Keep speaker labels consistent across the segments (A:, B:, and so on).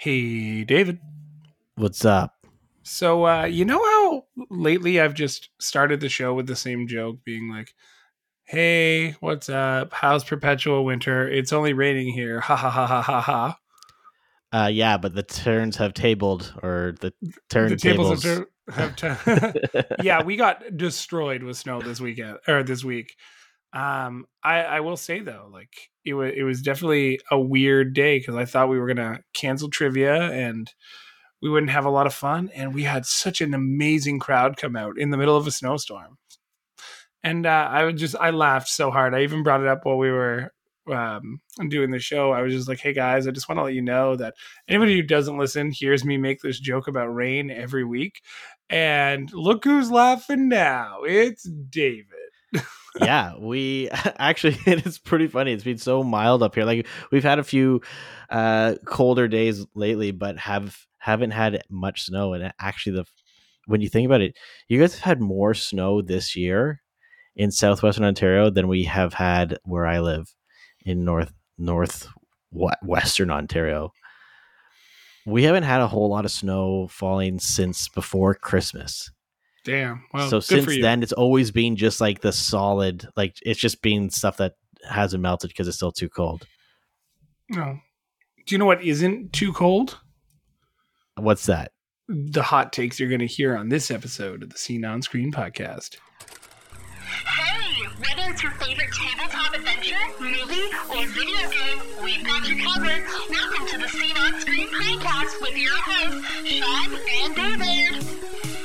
A: Hey, David.
B: What's up?
A: So, uh, you know how lately I've just started the show with the same joke, being like, "Hey, what's up? How's perpetual winter? It's only raining here." Ha ha ha ha ha ha.
B: Uh, yeah, but the turns have tabled, or the turn
A: The tables have, tur- have t- yeah, we got destroyed with snow this weekend or this week. Um, I I will say though, like it was it was definitely a weird day because I thought we were gonna cancel trivia and we wouldn't have a lot of fun, and we had such an amazing crowd come out in the middle of a snowstorm. And uh, I would just I laughed so hard. I even brought it up while we were um, doing the show. I was just like, "Hey guys, I just want to let you know that anybody who doesn't listen hears me make this joke about rain every week, and look who's laughing now. It's David."
B: yeah, we actually it is pretty funny. It's been so mild up here. Like we've had a few uh colder days lately, but have haven't had much snow. And actually, the when you think about it, you guys have had more snow this year in southwestern Ontario than we have had where I live in north north we- western Ontario. We haven't had a whole lot of snow falling since before Christmas.
A: Damn. Well,
B: so
A: good
B: since
A: for you.
B: then, it's always been just like the solid, like it's just been stuff that hasn't melted because it's still too cold.
A: No. Do you know what isn't too cold?
B: What's that?
A: The hot takes you're going to hear on this episode of the Scene on Screen podcast.
C: Hey, whether it's your favorite tabletop adventure, movie, or video game, we've got you covered. Welcome to the Scene on Screen podcast with your hosts, Sean and David.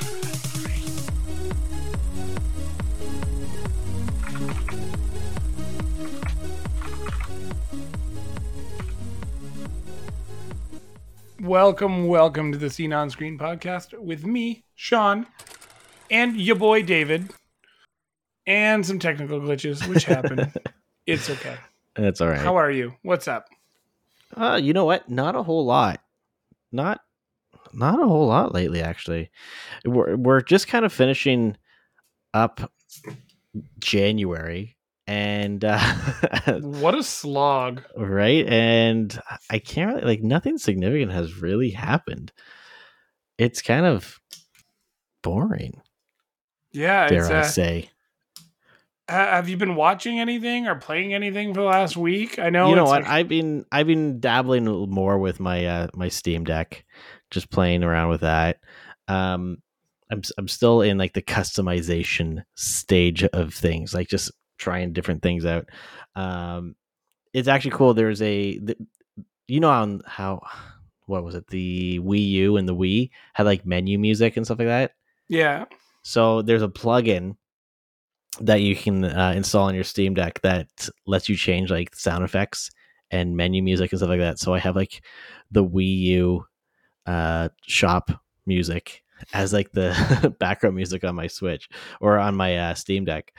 A: Welcome, welcome to the Scene on Screen podcast with me, Sean, and your boy David, and some technical glitches which happen. it's okay.
B: That's all right.
A: How are you? What's up?
B: uh, you know what? Not a whole lot. Not, not a whole lot lately. Actually, we're we're just kind of finishing up January, and uh,
A: What a slog.
B: right, and I can't really like nothing significant has really happened. It's kind of boring,
A: Yeah,
B: dare I
A: uh,
B: say.
A: have you been watching anything or playing anything for the last week? I know
B: you know what?
A: like-
B: I've been I've been dabbling a little more with my uh my Steam Deck, just playing around with that. Um, I'm I'm still in like the customization stage of things, like just trying different things out. Um, it's actually cool. There's a, the, you know on how what was it? The Wii U and the Wii had like menu music and stuff like that.
A: yeah.
B: So there's a plugin that you can uh, install on your Steam Deck that lets you change like sound effects and menu music and stuff like that. So I have like the Wii U uh, shop music as like the background music on my Switch or on my uh, Steam Deck.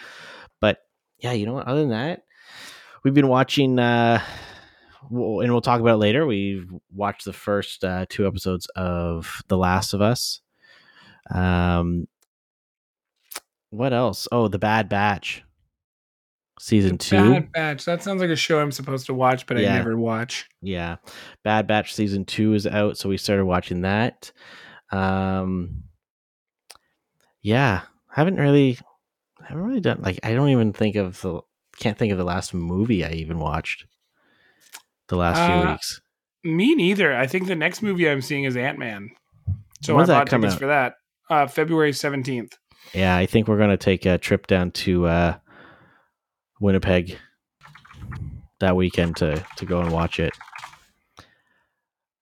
B: Yeah, you know what? Other than that, we've been watching. Uh, and we'll talk about it later. We've watched the first uh, two episodes of The Last of Us. Um, what else? Oh, The Bad Batch, season two.
A: Bad Batch. That sounds like a show I'm supposed to watch, but I never watch.
B: Yeah, Bad Batch season two is out, so we started watching that. Um, yeah, haven't really, haven't really done like I don't even think of the can't think of the last movie I even watched. The last few
A: Uh,
B: weeks.
A: Me neither. I think the next movie I'm seeing is Ant Man. So
B: When's
A: I bought tickets
B: out?
A: for that. Uh, February 17th.
B: Yeah, I think we're gonna take a trip down to uh, Winnipeg that weekend to to go and watch it.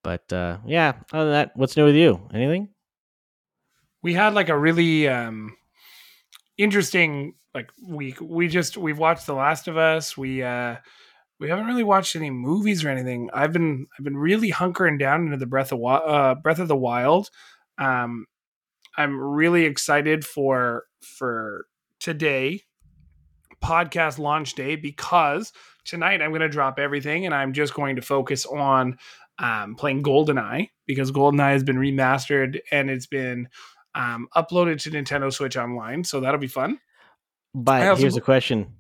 B: But uh, yeah, other than that, what's new with you? Anything?
A: We had like a really um, interesting like week. We just we've watched The Last of Us. We uh, we haven't really watched any movies or anything. I've been I've been really hunkering down into the Breath of uh, Breath of the Wild. Um, I'm really excited for for today podcast launch day because tonight I'm going to drop everything and I'm just going to focus on um, playing GoldenEye because GoldenEye has been remastered and it's been um, uploaded to Nintendo Switch Online. So that'll be fun.
B: But here's a question: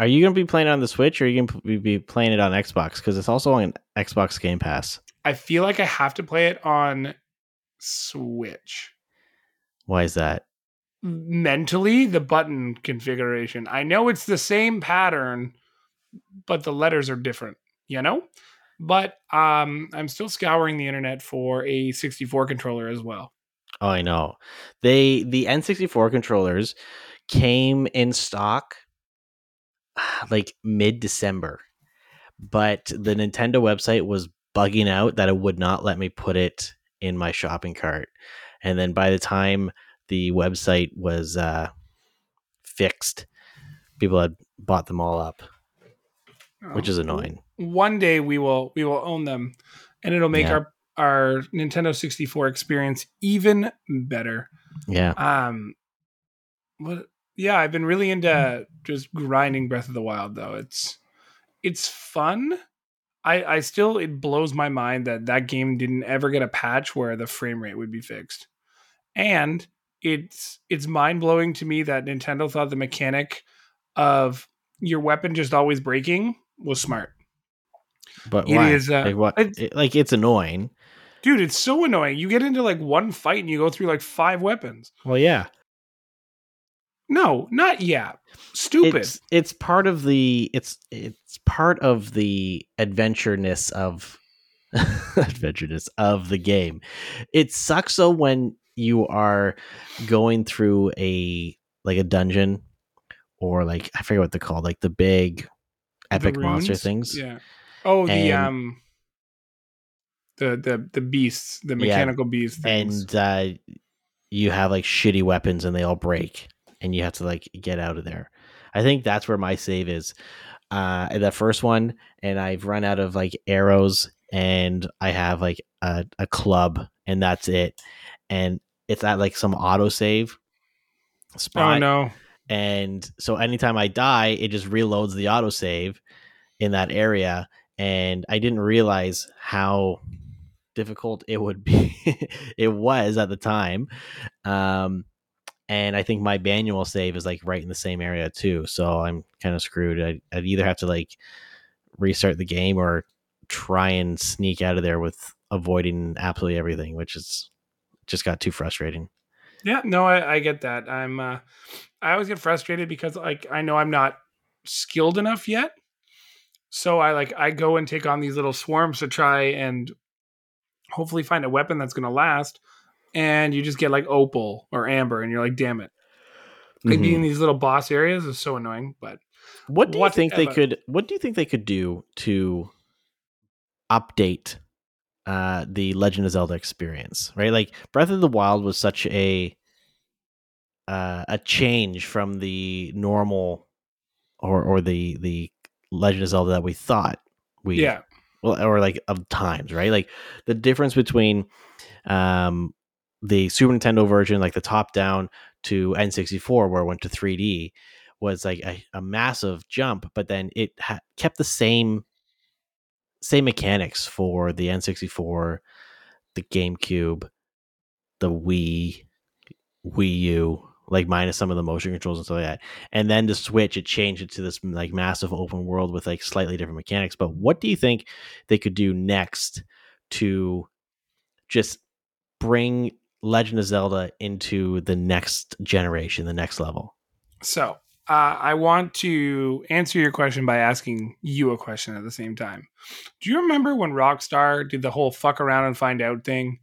B: Are you going to be playing it on the Switch, or are you going to be playing it on Xbox? Because it's also on Xbox Game Pass.
A: I feel like I have to play it on Switch.
B: Why is that?
A: Mentally, the button configuration. I know it's the same pattern, but the letters are different, you know? But um I'm still scouring the internet for a 64 controller as well.
B: Oh, I know. They the N64 controllers came in stock like mid December, but the Nintendo website was bugging out that it would not let me put it in my shopping cart. And then by the time the website was uh, fixed, people had bought them all up, which is
A: Oh,
B: annoying.
A: One day we will we will own them and it'll make
B: Yeah.
A: our our Nintendo 64 experience even better.
B: Yeah.
A: Um, what? Yeah, I've been really into just grinding Breath of the Wild though. It's it's fun. I I still it blows my mind that that game didn't ever get a patch where the frame rate would be fixed, and it's it's mind blowing to me that Nintendo thought the mechanic of your weapon just always breaking was smart.
B: But
A: It
B: why?
A: is, uh,
B: like, what?
A: it's-
B: like it's annoying.
A: Dude, it's so annoying. You get into like one fight and you go through like five weapons.
B: Well, yeah.
A: No, not yeah. Stupid.
B: It's it's part of the it's it's part of the adventureness of adventureness of the game. It sucks though when you are going through a like a dungeon or like I forget what they're called, like the big
A: The
B: epic monster things.
A: Yeah. Oh, the um, the the the beasts, the
B: Yeah,
A: mechanical beasts. Things.
B: And uh you have like shitty weapons and they all break and you have to like get out of there. I think that's where my save is. Uh the first one and I've run out of like arrows and I have like a, a club and that's it. And it's at like some autosave spot.
A: oh no.
B: And so anytime I die, it just reloads the autosave in that area. And I didn't realize how difficult it would be. it was at the time. Um, and I think my manual save is like right in the same area too. So I'm kind of screwed. I'd, I'd either have to like restart the game or try and sneak out of there with avoiding absolutely everything, which is just got too frustrating.
A: Yeah, no, I, I get that. I'm uh I always get frustrated because like I know I'm not skilled enough yet. So I like I go and take on these little swarms to try and hopefully find a weapon that's gonna last. And you just get like opal or amber and you're like, damn it. Like
B: Mhm.
A: being in these little boss areas is so annoying. But
B: What do you think they could? What do you think they could do to update uh, the Legend of Zelda experience? Right, like Breath of the Wild was such a uh, a change from the normal or or the the Legend of Zelda that we thought we
A: yeah.
B: Well or like of times right? Like the difference between um the super nintendo version like the top down to n64 where it went to 3d was like a, a massive jump but then it ha- kept the same same mechanics for the n64 the gamecube the wii wii u like minus some of the motion controls and stuff like that and then the switch it changed it to this like massive open world with like slightly different mechanics but what do you think they could do next to just bring legend of zelda into the next generation the next level
A: So uh, I want to answer your question by asking you a question at the same time. Do you remember when Rockstar did the whole fuck around and find out thing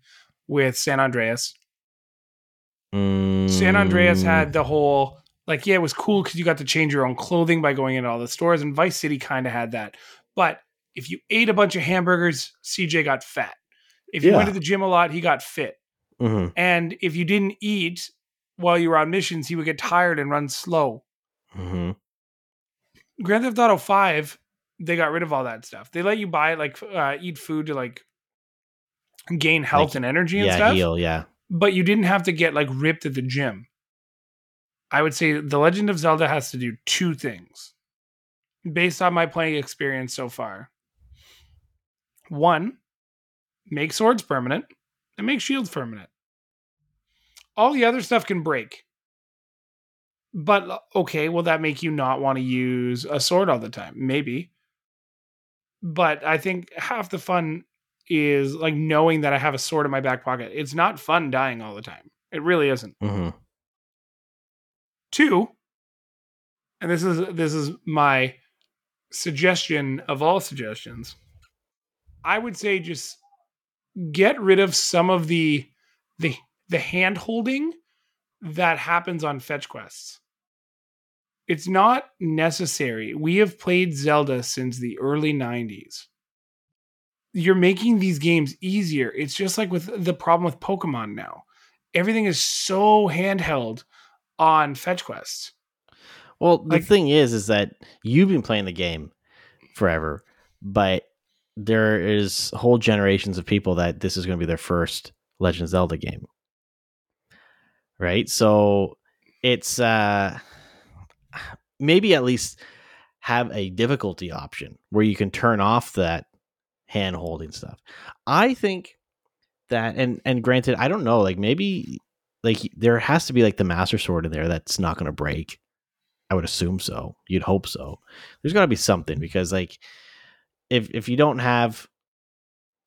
A: with San Andreas? San Andreas
B: Mm,
A: had the whole like, yeah, it was cool because you got to change your own clothing by going into all the stores, and Vice City kind of had that. But if you ate a bunch of hamburgers, CJ got fat. If you
B: Yeah.
A: went to the gym a lot, he got fit.
B: mhm,
A: And if you didn't eat while you were on missions, he would get tired and run slow.
B: mhm.
A: Grand Theft Auto 5, they got rid of all that stuff. They let you buy like uh, eat food to like gain health
B: Like,
A: and energy and stuff.
B: yeah
A: stuff,
B: heal yeah
A: but you didn't have to get like ripped at the gym. I would say The Legend of Zelda has to do two things based on my playing experience so far. One, make swords permanent and make shields permanent. All the other stuff can break. But okay, will that make you not want to use a sword all the time? Maybe. But I think half the fun is like knowing that I have a sword in my back pocket. It's not fun dying all the time. It really isn't.
B: hmm
A: Two, and this is this is my suggestion of all suggestions. I would say just get rid of some of the the the hand holding that happens on fetch quests. It's not necessary. We have played Zelda since the early 90s. You're making these games easier. It's just like with the problem with Pokemon now. Everything is so handheld on fetch quests.
B: Well, the
A: Like-
B: thing is, is that you've been playing the game forever, but there is whole generations of people that this is going to be their first Legend of Zelda game, right? So it's uh maybe at least have a difficulty option where you can turn off that hand holding stuff. I think that and and granted, I don't know, like maybe like there has to be like the master sword in there that's not going to break. I would assume so. You'd hope so. There's got to be something because like if if you don't have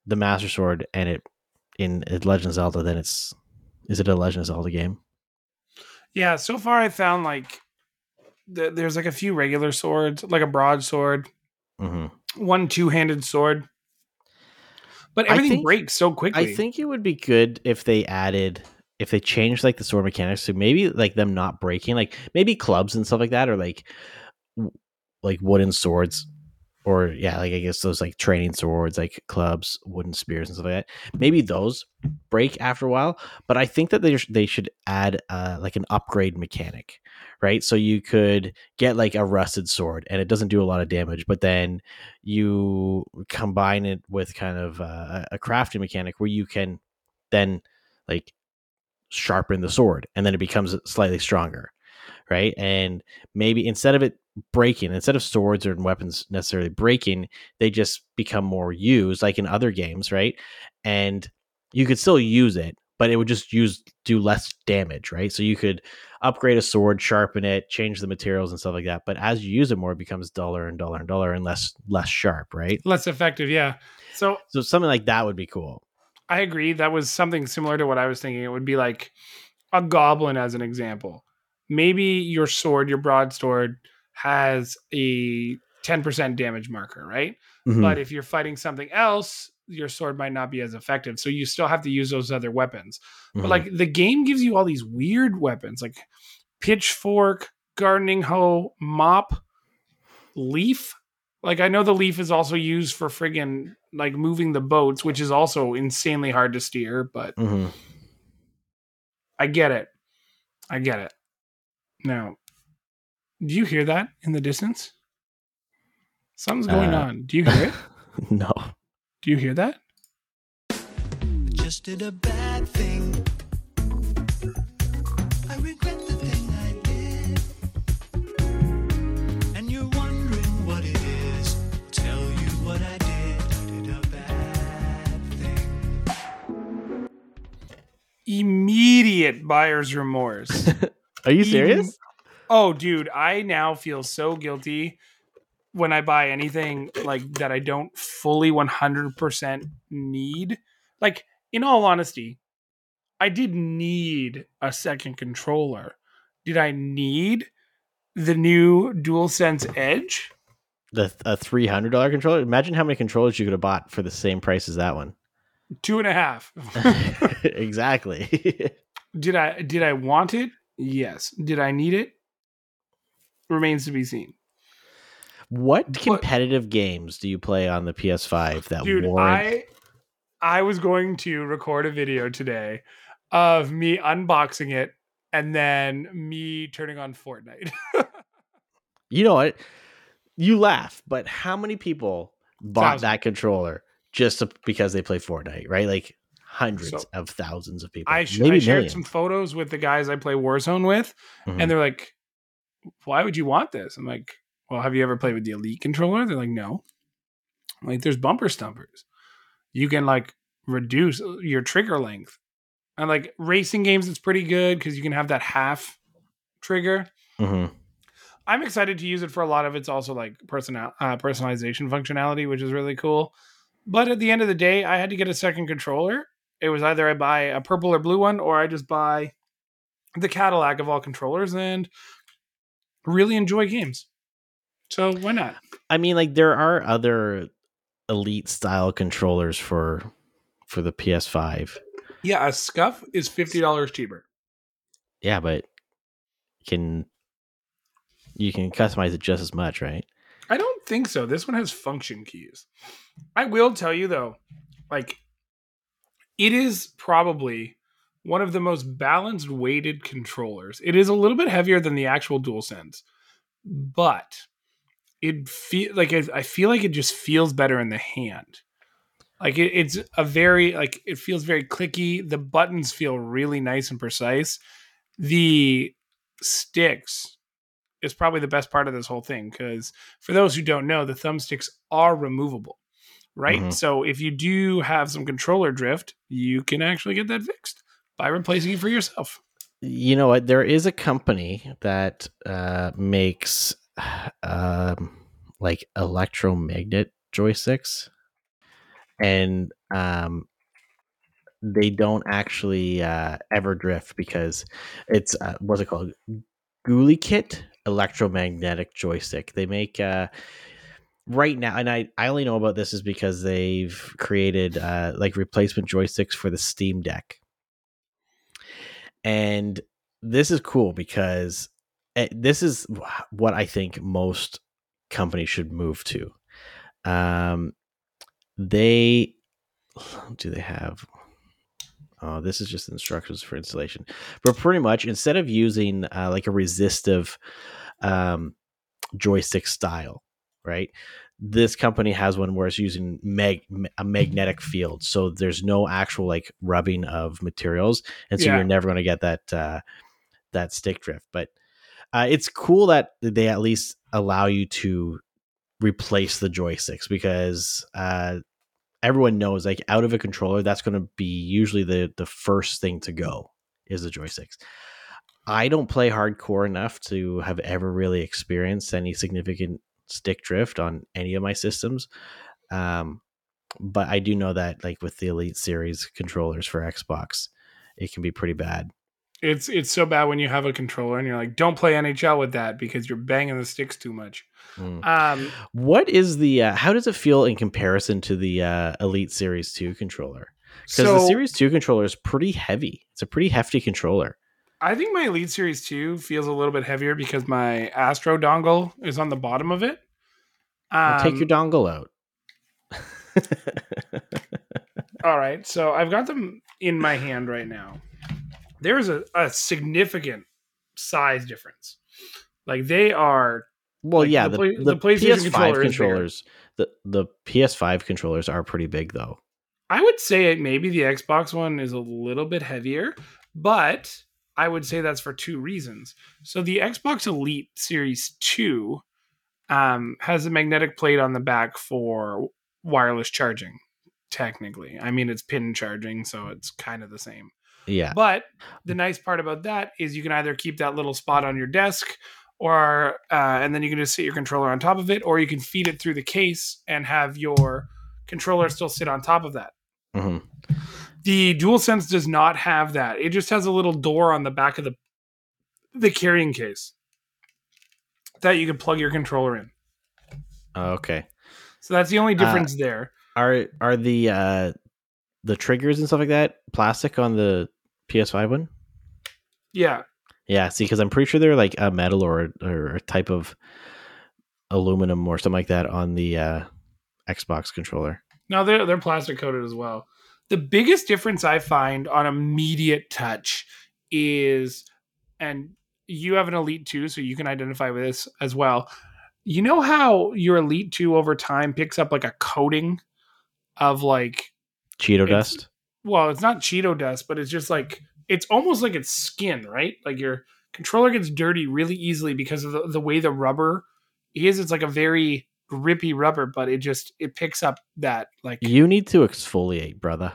B: the master sword and it in Legend of Zelda, then it's is it a Legend of Zelda game?
A: Yeah, so far I found like th- there's like a few regular swords, like a broadsword,
B: hmm
A: one two-handed sword. But everything
B: think-
A: breaks so quickly.
B: I think it would be good if they added if they changed like the sword mechanics to maybe like them not breaking, like maybe clubs and stuff like that, or like like wooden swords, or yeah, like I guess those like training swords, like clubs, wooden spears, and stuff like that. Maybe those break after a while, but I think that they sh- they should add uh like an upgrade mechanic, right? So you could get like a rusted sword, and it doesn't do a lot of damage, but then you combine it with kind of uh, a crafting mechanic where you can then like sharpen the sword and then it becomes slightly stronger right and maybe instead of it breaking instead of swords or weapons necessarily breaking they just become more used like in other games right and you could still use it but it would just use do less damage right so you could upgrade a sword sharpen it change the materials and stuff like that but as you use it more it becomes duller and duller and duller and less less sharp right
A: less effective, yeah. So
B: so something like that would be cool
A: I agree. That was something similar to what I was thinking. It would be like a goblin, as an example. Maybe your sword, your broadsword, has a 10% damage marker, right?
B: Mhm.
A: But if you're fighting something else, your sword might not be as effective. So you still have to use those other weapons.
B: Mhm.
A: But like the game gives you all these weird weapons like pitchfork, gardening hoe, mop, leaf. Like I know the leaf is also used for friggin' like moving the boats, which is also insanely hard to steer, but
B: Mhm.
A: I get it. I get it. Now, do you hear that in the distance? Something's going
B: Uh,
A: on. Do you hear it?
B: no
A: Do you hear that?
D: just did a bad thing. I regret the thing I did. And you're wondering what it is. Tell you what I did. I did a bad thing.
A: Immediate buyer's remorse.
B: are you
A: Even-
B: serious
A: Oh, dude, I now feel so guilty when I buy anything like that I don't fully 100% need. Like, in all honesty, I did need a second controller. Did I need the new DualSense Edge?
B: the a three hundred dollar controller. Imagine how many controllers you could have bought for the same price as that one.
A: Two and a half.
B: exactly.
A: did I did I want it? Yes. Did I need it? Remains to be seen.
B: What competitive games do you play on the PS5 that
A: dude
B: warrant?
A: i i was going to record a video today of me unboxing it and then me turning on fortnite
B: You know what? You laugh, but how many people bought
A: Thousands.
B: that controller just to, because they play Fortnite? Right, like hundreds
A: So,
B: of thousands of people.
A: i, sh-
B: maybe
A: I shared
B: millions.
A: some photos with the guys i play warzone with
B: Mhm.
A: and they're like why would you want this i'm like well have you ever played with the elite controller they're like no like there's bumper stumpers you can like reduce your trigger length and like racing games it's pretty good because you can have that half trigger
B: Mhm.
A: I'm excited to use it for a lot of its also like personal uh, personalization functionality, which is really cool. But at the end of the day, I had to get a second controller. It was either I buy a purple or blue one, or I just buy the Cadillac of all controllers and really enjoy games. So why not?
B: I mean, like there are other elite style controllers for for the PS5.
A: Yeah, a Scuf is fifty dollars cheaper.
B: Yeah, but can you can customize it just as much, right?
A: I don't think so. This one has function keys. I will tell you though, like it is probably one of the most balanced weighted controllers. It is a little bit heavier than the actual DualSense, but it feel like it, I feel like it just feels better in the hand. Like it, it's a very like it feels very clicky. The buttons feel really nice and precise. The sticks is probably the best part of this whole thing because for those who don't know, the thumbsticks are removable, right?
B: Mhm.
A: So if you do have some controller drift, you can actually get that fixed by replacing it for yourself.
B: You know what? There is a company that uh, makes um, like electromagnet joysticks, and um, they don't actually uh, ever drift because it's uh, what's it called? GuliKit electromagnetic joystick. They make uh, right now, and I I only know about this is because they've created uh, like replacement joysticks for the Steam Deck, and this is cool because this is what I think most companies should move to. Um, they do they have? Oh, this is just instructions for installation. But pretty much, instead of using uh, like a resistive um, joystick style, right? This company has one where it's using mag- a magnetic field, so there's no actual like rubbing of materials, and so
A: Yeah.
B: you're never going to get that uh, that stick drift. But uh, it's cool that they at least allow you to replace the joysticks because uh, everyone knows like out of a controller that's going to be usually the the first thing to go is the joysticks. I don't play hardcore enough to have ever really experienced any significant stick drift on any of my systems um but i do know that like with the elite series controllers for xbox it can be pretty bad
A: It's it's so bad when you have a controller and you're like, don't play NHL with that because you're banging the sticks too much.
B: Mm.
A: Um,
B: what is the uh, how does it feel in comparison to the uh, elite series 2 controller because
A: so
B: the series 2 controller is pretty heavy it's a pretty hefty controller
A: I think my Elite Series 2 feels a little bit heavier because my Astro dongle is on the bottom of it.
B: Well, take
A: Um,
B: your dongle out.
A: All right, so I've got them in my hand right now. There's a, a significant size difference. Like they are
B: well,
A: like,
B: yeah,
A: the
B: the, the,
A: the PlayStation
B: PS5
A: controller
B: controllers, the the PS5 controllers are pretty big though.
A: I would say maybe the Xbox one is a little bit heavier, but I would say that's for two reasons. So the Xbox Elite Series 2 um, has a magnetic plate on the back for wireless charging, technically. I mean, it's pin charging, so it's kind of the same.
B: Yeah,
A: But the nice part about that is you can either keep that little spot on your desk or uh, and then you can just sit your controller on top of it or you can feed it through the case and have your controller still sit on top of that
B: Mhm.
A: the DualSense does not have that. It just has a little door on the back of the the carrying case that you can plug your controller in.
B: Oh, okay.
A: So that's the only
B: Uh,
A: difference there.
B: Are are the uh the triggers and stuff like that plastic on the PS5 one?
A: Yeah.
B: Yeah, see, because I'm pretty sure they're like a metal or or a type of aluminum or something like that on the uh Xbox controller.
A: No, they're they're plastic coated as well. The biggest difference I find on immediate touch is, and you have an Elite 2, so you can identify with this as well. You know how your Elite 2 over time picks up like a coating of like
B: Cheeto dust.
A: Well, it's not Cheeto dust, but it's just like it's almost like it's skin, right? Like your controller gets dirty really easily because of the, the way the rubber is. It's like a very grippy rubber, but it just it picks up that like
B: You need to exfoliate, brother.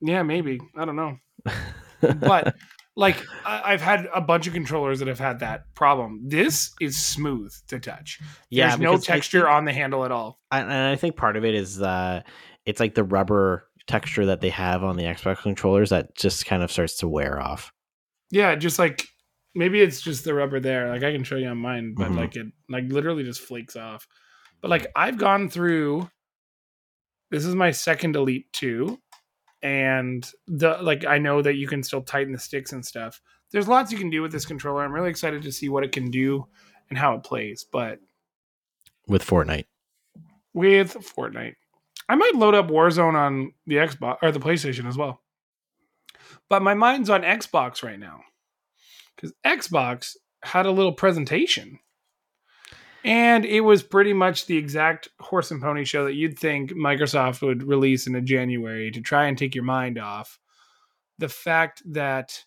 A: yeah, maybe I don't know, but Like I, I've had a bunch of controllers that have had that problem. This is smooth to touch.
B: Yeah,
A: There's no texture
B: think-
A: on the handle at all.
B: And I think part of it is uh, it's like the rubber texture that they have on the Xbox controllers that just kind of starts to wear off.
A: Yeah, just like maybe it's just the rubber there. Like I can show you on mine, but
B: Mhm.
A: like it like literally just flakes off. But like I've gone through this is my second Elite 2 and the like I know that you can still tighten the sticks and stuff. There's lots you can do with this controller. I'm really excited to see what it can do and how it plays, but
B: with Fortnite.
A: with Fortnite. I might load up Warzone on the Xbox or the PlayStation as well. But my mind's on Xbox right now. Cuz Xbox had a little presentation. And it was pretty much the exact horse and pony show that you'd think Microsoft would release in a January to try and take your mind off the fact that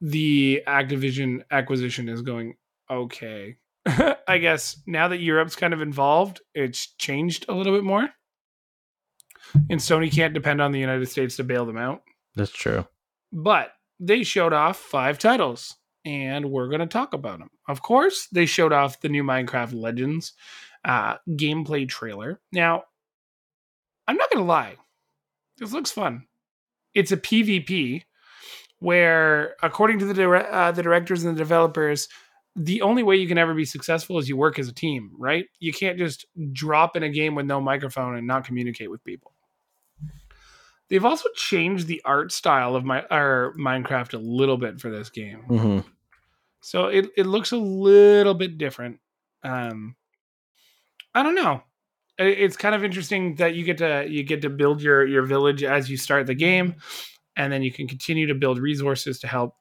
A: the Activision acquisition is going okay. I guess now that Europe's kind of involved, it's changed a little bit more. And Sony can't depend on the United States to bail them out.
B: That's true.
A: But they showed off five titles, and we're going to talk about them. Of course, they showed off the new Minecraft Legends uh, gameplay trailer. Now, I'm not going to lie, this looks fun. It's a PvP where, according to the dire- uh, the directors and the developers, the only way you can ever be successful is you work as a team, right? You can't just drop in a game with no microphone and not communicate with people. They've also changed the art style of my our Minecraft a little bit for this game.
B: hmm
A: So it, it looks a little bit different. Um, I don't know. It- It's kind of interesting that you get to you get to build your your village as you start the game, and then you can continue to build resources to help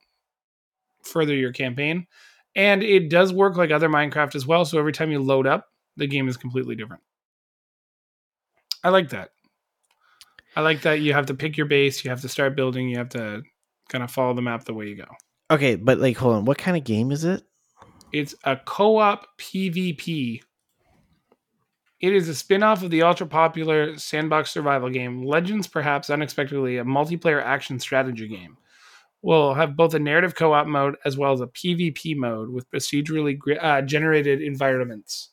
A: further your campaign. And it does work like other Minecraft as well. So every time you load up, the game is completely different. I like that. I like that you have to pick your base, you have to start building, you have to kind of follow the map the way you go.
B: Okay, but like, hold on. What kind of game is it?
A: It's a co-op PvP. It is a spin-off of the ultra popular sandbox survival game Legends, perhaps unexpectedly a multiplayer action strategy game. Will have both a narrative co-op mode as well as a PvP mode with procedurally uh, generated environments,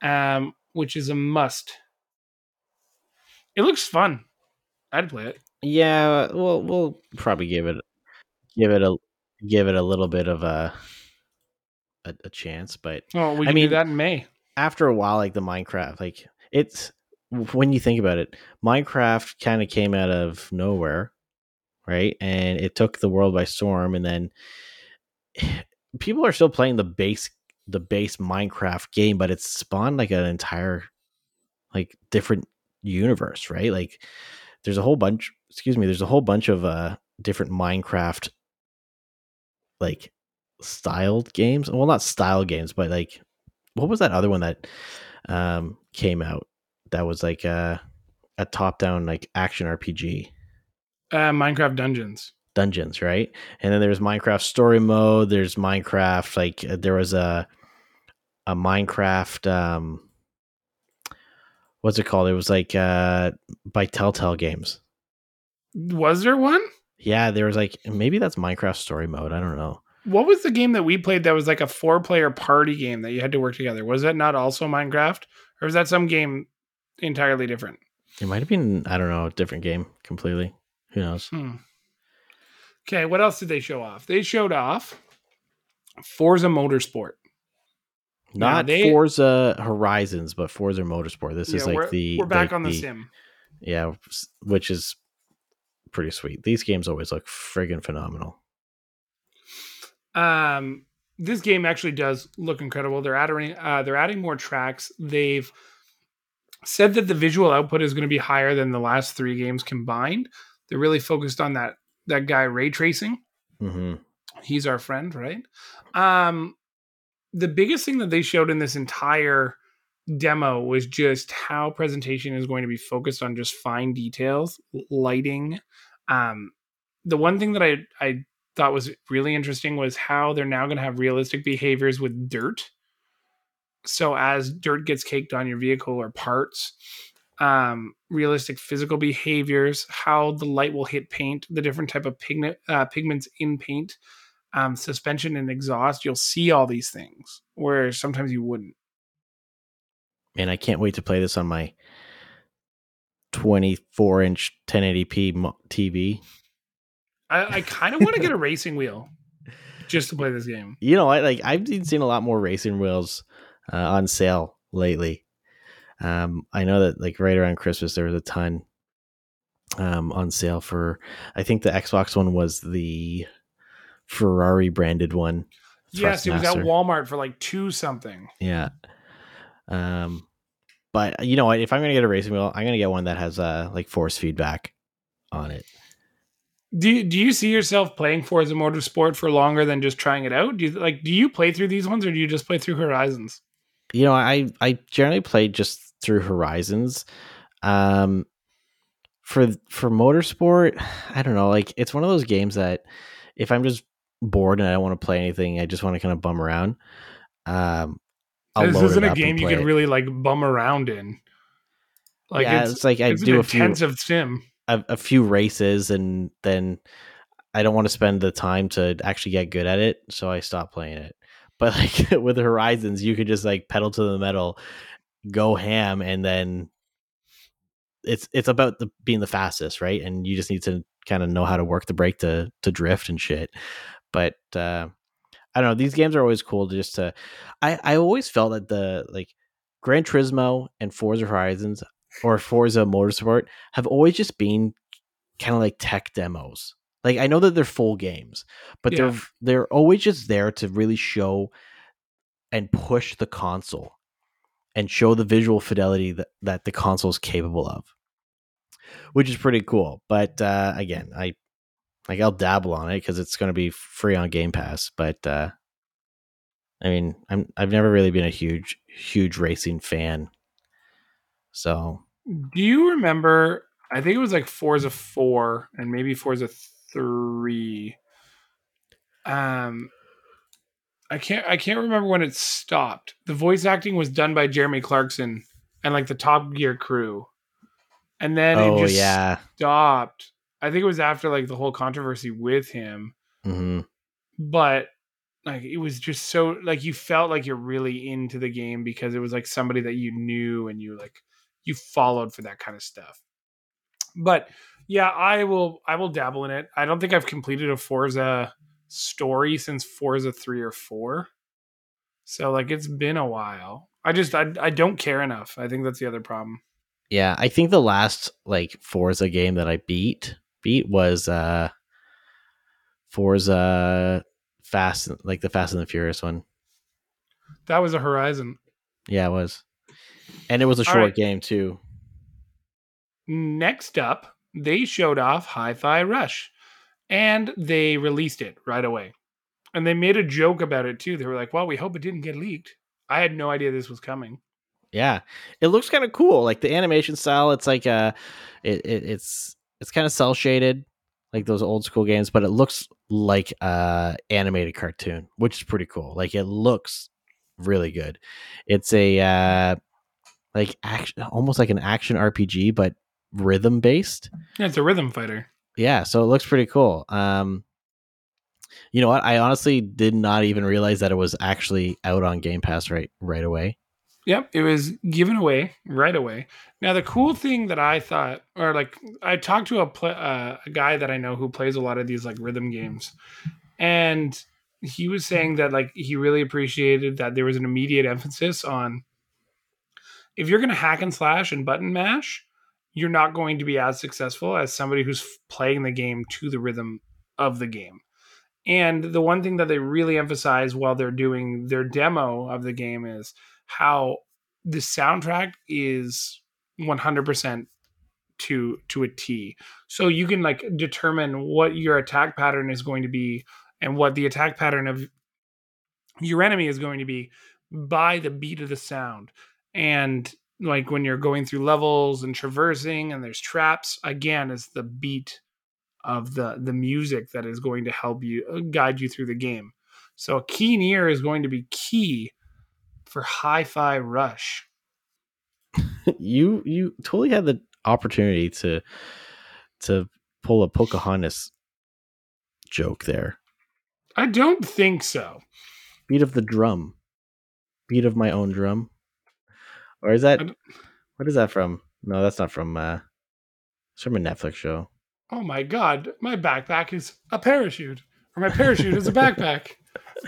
A: um, which is a must. It looks fun. I'd play it.
B: Yeah, we'll we'll probably give it give it a give it a little bit of a a, a chance, but
A: Oh, we
B: I
A: can
B: mean-
A: do that in May.
B: after a while, like the Minecraft, like it's when you think about it, Minecraft kind of came out of nowhere, right? And it took the world by storm, and then people are still playing the base the base Minecraft game, but it's spawned like an entire like different universe, right? Like there's a whole bunch excuse me, there's a whole bunch of uh different Minecraft like styled games. Well, not style games, but like what was that other one that um came out that was like a a top down like action RPG
A: Uh, Minecraft Dungeons.
B: dungeons, right? And then there's Minecraft story mode, there's Minecraft like uh, there was a a Minecraft um what's it called? It was like uh by Telltale Games.
A: Was there one?
B: Yeah, there was like maybe that's Minecraft story mode. I don't know.
A: What was the game that we played that was like a four player party game that you had to work together? Was that not also Minecraft? Or was that some game entirely different?
B: It might have been I don't know, a different game completely. Who knows?
A: Hmm. Okay, what else did they show off? They showed off Forza Motorsport.
B: Not
A: they-
B: Forza Horizons, but Forza Motorsport. This is like
A: we're,
B: the
A: we're back
B: like
A: on the, sim.
B: Yeah, which is pretty sweet. These games always look friggin' phenomenal.
A: Um, this game actually does look incredible. They're adding uh, they're adding more tracks. They've said that the visual output is going to be higher than the last three games combined. They're really focused on that that guy ray tracing.
B: hmm
A: he's our friend, right? Um, the biggest thing that they showed in this entire demo was just how presentation is going to be focused on just fine details, lighting. Um, the one thing that I I thought was really interesting was how they're now going to have realistic behaviors with dirt. So as dirt gets caked on your vehicle or parts, um, realistic physical behaviors, how the light will hit paint, the different type of pigment uh, pigments in paint, um, suspension and exhaust. You'll see all these things where sometimes you wouldn't.
B: Man, I can't wait to play this on my 24 inch 1080p TV.
A: I, I kind of want to get a racing wheel just to play this game.
B: You know, I like I've been seeing a lot more racing wheels uh, on sale lately. Um, I know that like right around Christmas there was a ton um, on sale for. I think the Xbox one was the Ferrari branded one.
A: Yes, it was at Walmart for like two something.
B: Yeah. Um, but you know what? If I'm gonna get a racing wheel, I'm gonna get one that has uh like force feedback on it.
A: Do you, do you see yourself playing Forza Motorsport for longer than just trying it out? Do you like do you play through these ones or do you just play through Horizons?
B: you know i i generally play just through horizons um for for motorsport i don't know like it's one of those games that if i'm just bored and i don't want to play anything i just want to kind of bum around um I'll
A: this isn't a game you can
B: it.
A: really like bum around in. Like
B: yeah
A: it's,
B: it's, like i
A: it's
B: do a few
A: sim.
B: a, a few races and then I don't want to spend the time to actually get good at it, so I stop playing it. But like with Horizons, you could just like pedal to the metal, go ham, and then it's it's about the being the fastest, right? And you just need to kind of know how to work the brake to to drift and shit. But uh, I don't know. These games are always cool to just to. I I always felt that the like Gran Turismo and Forza Horizons or Forza Motorsport have always just been kind of like tech demos. Like I know that they're full games, but
A: Yeah.
B: they're they're always just there to really show and push the console and show the visual fidelity that, that the console is capable of. Which is pretty cool. But uh again, I like I'll dabble on it because it's gonna be free on Game Pass. But uh I mean, I'm I've never really been a huge, huge racing fan. So
A: Do you remember? I think it was like Forza Four and maybe Forza Three. Um, I can't. I can't remember when it stopped. The voice acting was done by Jeremy Clarkson and like the Top Gear crew, and then
B: Oh
A: it just
B: yeah.
A: stopped. I think it was after like the whole controversy with him,
B: hmm
A: but like it was just so like you felt like you're really into the game because it was like somebody that you knew and you like you followed for that kind of stuff. But yeah, I will I will dabble in it. I don't think I've completed a Forza story since Forza 3 or 4. So like it's been a while. I just I, I don't care enough. I think that's the other problem.
B: Yeah, I think the last like Forza game that I beat beat was uh Forza Fast like the Fast and the Furious one.
A: That was a Horizon.
B: Yeah, it was. And it was a short
A: right.
B: game too.
A: Next up, they showed off Hi-Fi Rush and they released it right away. And they made a joke about it too. They were like, "Well, we hope it didn't get leaked." I had no idea this was coming.
B: Yeah. It looks kind of cool. Like the animation style, it's like uh it, it it's it's kind of cell shaded like those old school games, but it looks like a animated cartoon, which is pretty cool. Like it looks really good. It's a uh like action almost like an action RPG but rhythm based.
A: Yeah, it's a rhythm fighter.
B: Yeah, so it looks pretty cool. Um you know what? I honestly did not even realize that it was actually out on Game Pass right right away.
A: Yep, it was given away right away. Now, the cool thing that I thought, or like, I talked to a pl- uh, a guy that I know who plays a lot of these like rhythm games, and he was saying that like he really appreciated that there was an immediate emphasis on if you're going to hack and slash and button mash, you're not going to be as successful as somebody who's playing the game to the rhythm of the game. And the one thing that they really emphasize while they're doing their demo of the game is how the soundtrack is 100% to to a T. So you can like determine what your attack pattern is going to be and what the attack pattern of your enemy is going to be by the beat of the sound. And like when you're going through levels and traversing and there's traps, again, it's the beat of the the music that is going to help you uh, guide you through the game. So a keen ear is going to be key for Hi-Fi Rush.
B: you you totally had the opportunity to to pull a Pocahontas joke there.
A: I don't think so.
B: Beat of the drum. Beat of my own drum. Or is that what is that from? No, that's not from uh it's from a Netflix show.
A: Oh my god, my backpack is a parachute, or my parachute is a backpack.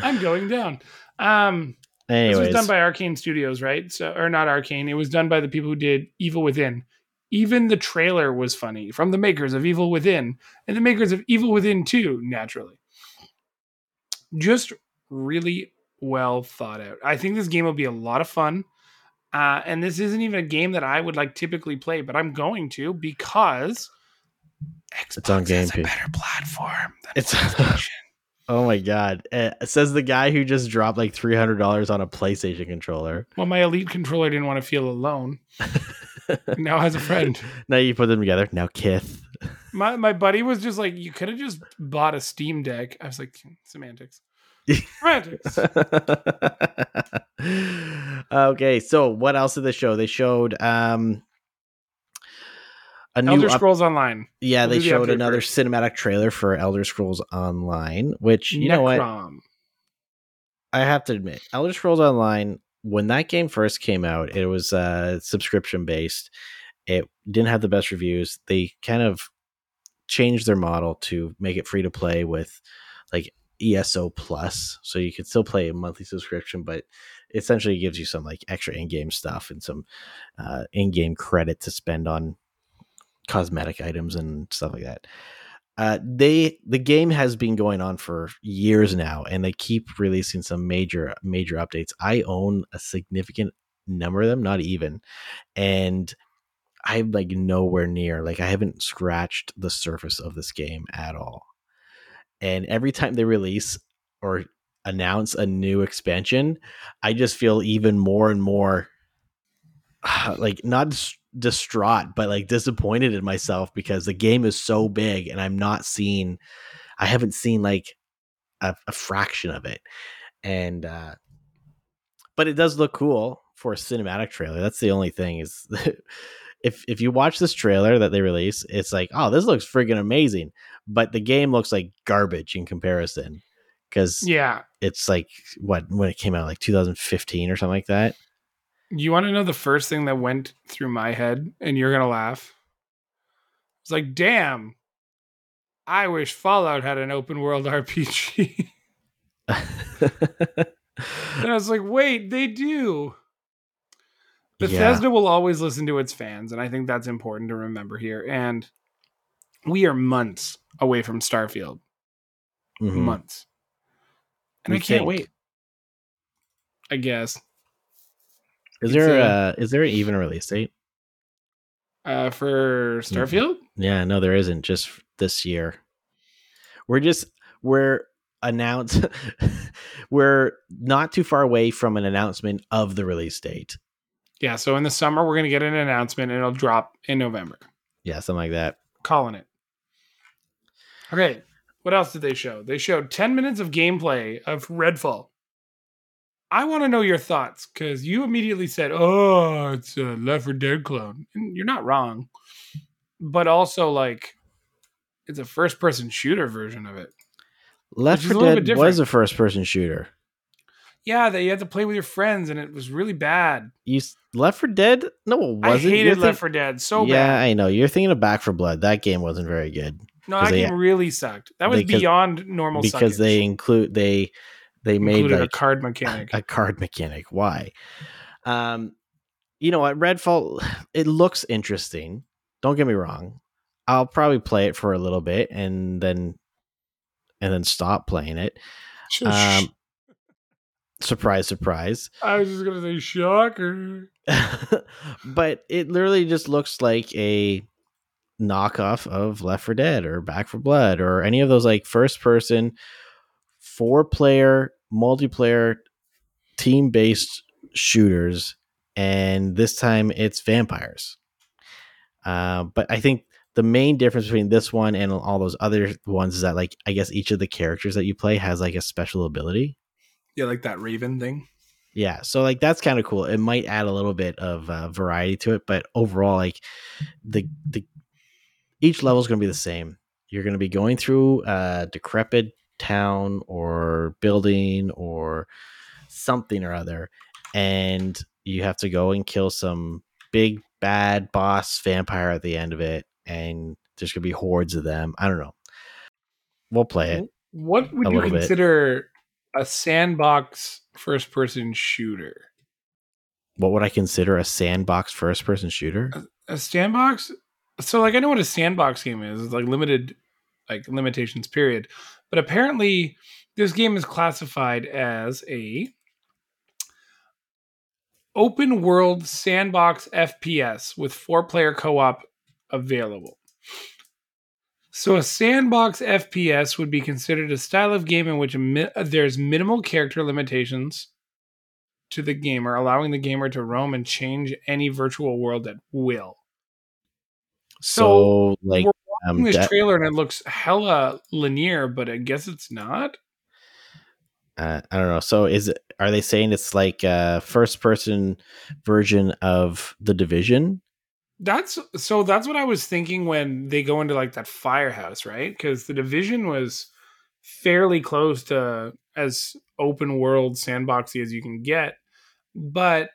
A: I'm going down. Um, this was done by Arkane Studios, right? So, or not Arkane. It was done by the people who did Evil Within. Even the trailer was funny from the makers of Evil Within and the makers of Evil Within 2, naturally. Just really well thought out. I think this game will be a lot of fun. Uh, and this isn't even a game that I would like typically play, but I'm going to because Xbox
B: It's on Game
A: has a better platform
B: It's-
A: PlayStation.
B: Oh my god. Uh, says the guy who just dropped like $300 on a PlayStation controller.
A: well, my Elite controller didn't want to feel alone. now has a friend.
B: now you put them together. Now Kith.
A: My my buddy was just like, you could have just bought a Steam Deck. I was like, semantics. Semantics.
B: okay, so what else did they show? They showed um a new
A: Elder
B: up-
A: Scrolls Online.
B: yeah,
A: we'll
B: they
A: the
B: showed another
A: first.
B: cinematic trailer for Elder Scrolls Online, which you know what? I have to admit, Elder Scrolls Online, when that game first came out, it was uh, subscription based. It didn't have the best reviews. They kind of changed their model to make it free to play with like ESO Plus, so you could still play a monthly subscription, but essentially gives you some like extra in-game stuff and some uh, in-game credit to spend on cosmetic items and stuff like that. Uh, they the game has been going on for years now and they keep releasing some major major updates. I own a significant number of them not even and i'm like nowhere near like i haven't scratched the surface of this game at all. And every time they release or announce a new expansion i just feel even more and more like not distraught but like disappointed in myself because the game is so big and i'm not seeing i haven't seen like a, a fraction of it. And uh but it does look cool for a cinematic trailer. That's the only thing is if if you watch this trailer that they release it's like oh this looks freaking amazing. But the game looks like garbage in comparison because
A: Yeah.
B: it's like what when it came out like 2015 or something like that
A: You want to know the first thing that went through my head, and you're gonna laugh. It's like, damn. I wish Fallout had an open world RPG. and I was like, wait, they do. Bethesda will always listen to its fans, and I think that's important to remember here. And we are months away from Starfield.
B: Mhm.
A: Months. And
B: We
A: I can't
B: think.
A: wait. I guess.
B: Is
A: It's
B: there
A: a-
B: uh is there even a release date?
A: Uh, for Starfield?
B: Yeah, no, there isn't. Just this year. We're just we're announced. we're not too far away from an announcement of the release date.
A: Yeah, so in the summer we're gonna get an announcement and it'll drop in November.
B: Yeah, something like that.
A: Calling it. Okay, what else did they show? They showed 10 minutes of gameplay of Redfall. I want to know your thoughts because you immediately said, "Oh, it's a Left 4 Dead clone," and you're not wrong. But also, like, it's a first-person shooter version of it.
B: Left
A: is a
B: 4
A: little bit
B: Dead was a first person shooter.
A: Yeah, that you had to play with your friends, and it was really bad.
B: You Left 4 Dead? No, it wasn't.
A: I
B: You're
A: hated
B: think-
A: Left 4 Dead so
B: yeah,
A: bad.
B: I know. You're thinking of Back 4 Blood. That game wasn't very good
A: No, that
B: they-
A: game really sucked. That was
B: because-
A: beyond normal.
B: because they include they they made like
A: a card mechanic.
B: a card mechanic. Why? Um, you know what? Redfall. It looks interesting. Don't get me wrong. I'll probably play it for a little bit and then and then stop playing it. Um, surprise, surprise.
A: I was just gonna say shocker.
B: but it literally just looks like a knockoff of Left 4 Dead or Back 4 Blood or any of those like first person four player multiplayer team based shooters and this time it's vampires. Uh, but I think the main difference between this one and all those other ones is that like I guess each of the characters that you play has like a special ability.
A: Yeah, like that Raven thing.
B: Yeah, so like that's kind of cool. It might add a little bit of uh, variety to it, but overall, like the the each level is going to be the same. You're going to be going through a decrepit town or building or something or other, and you have to go and kill some big bad boss vampire at the end of it, and there's going to be hordes of them. I don't know. We'll play it.
A: What would you
B: little bit.
A: consider a sandbox first person shooter?
B: What would I consider a sandbox first person shooter?
A: A sandbox? So like I know what a sandbox game is. It's like limited like limitations period. But apparently this game is classified as a open world sandbox FPS with four player co-op available. So a sandbox FPS would be considered a style of game in which mi- there's minimal character limitations to the gamer, allowing the gamer to roam and change any virtual world at will.
B: So, like,
A: we're
B: um,
A: this
B: that-
A: trailer and it looks hella linear, but I guess it's not.
B: uh, I don't know. So, is it? Are they saying it's like a first person version of the Division?
A: That's so that's what I was thinking when they go into like that firehouse, right? Because the division was fairly close to as open world sandboxy as you can get. But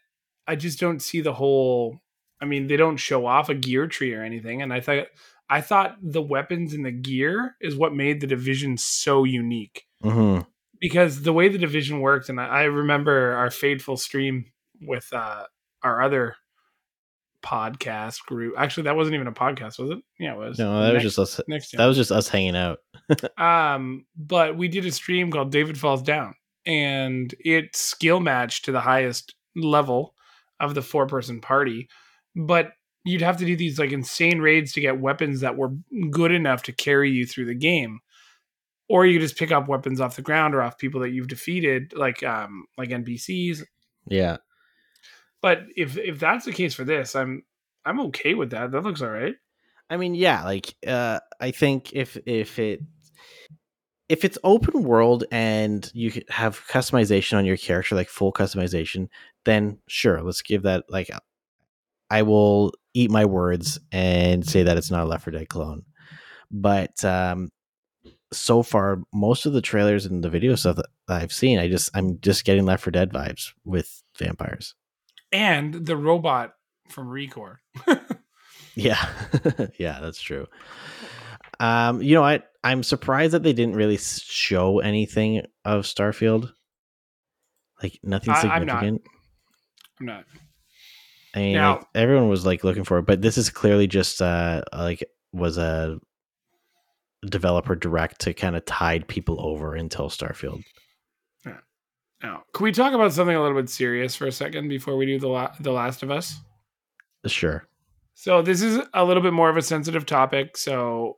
A: I just don't see the whole I mean, they don't show off a gear tree or anything. And I thought I thought the weapons and the gear is what made the division so unique.
B: hmm
A: because the way the division worked, and I, remember our fateful stream with uh, our other podcast group. Actually, that wasn't even a podcast, was it? Yeah, it was.
B: No, that was just us.
A: next.
B: That was just us hanging out.
A: Um, but we did a stream called David Falls Down, and it skill matched to the highest level of the four person party. But you'd have to do these like insane raids to get weapons that were good enough to carry you through the game. Or you could just pick up weapons off the ground or off people that you've defeated, like um like NPCs.
B: Yeah.
A: But if if that's the case for this, I'm I'm okay with that. That looks all right.
B: I mean, yeah, like uh I think if if it if it's open world and you have customization on your character, like full customization, then sure, let's give that like I will eat my words and say that it's not a Left 4 Dead clone. But um so far, most of the trailers and the video stuff that I've seen, I just I'm just getting Left 4 Dead vibes with vampires.
A: And the robot from Recore.
B: Yeah, yeah, that's true. Um, you know, I I'm surprised that they didn't really show anything of Starfield. Like nothing
A: I- I'm not.
B: significant.
A: I'm not.
B: I mean,
A: Now-
B: like, everyone was like looking for it, but this is clearly just uh like was a developer direct to kind of tide people over until Starfield.
A: Now, can we talk about something a little bit serious for a second before we do the la- the Last of Us?
B: Sure.
A: So this is a little bit more of a sensitive topic, so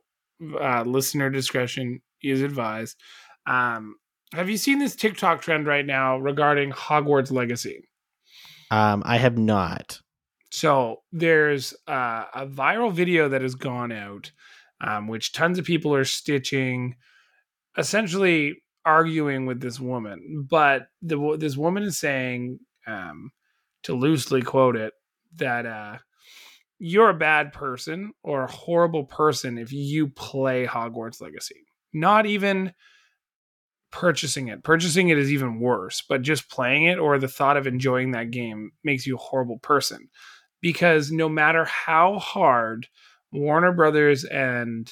A: uh, listener discretion is advised. Um, have you seen this TikTok trend right now regarding Hogwarts Legacy?
B: Um, I have not.
A: So there's uh, a viral video that has gone out, um, which tons of people are stitching, essentially arguing with this woman. But the, this woman is saying, um, to loosely quote it, that uh, you're a bad person or a horrible person if you play Hogwarts Legacy. Not even purchasing it. Purchasing it is even worse, but just playing it or the thought of enjoying that game makes you a horrible person because no matter how hard Warner Brothers and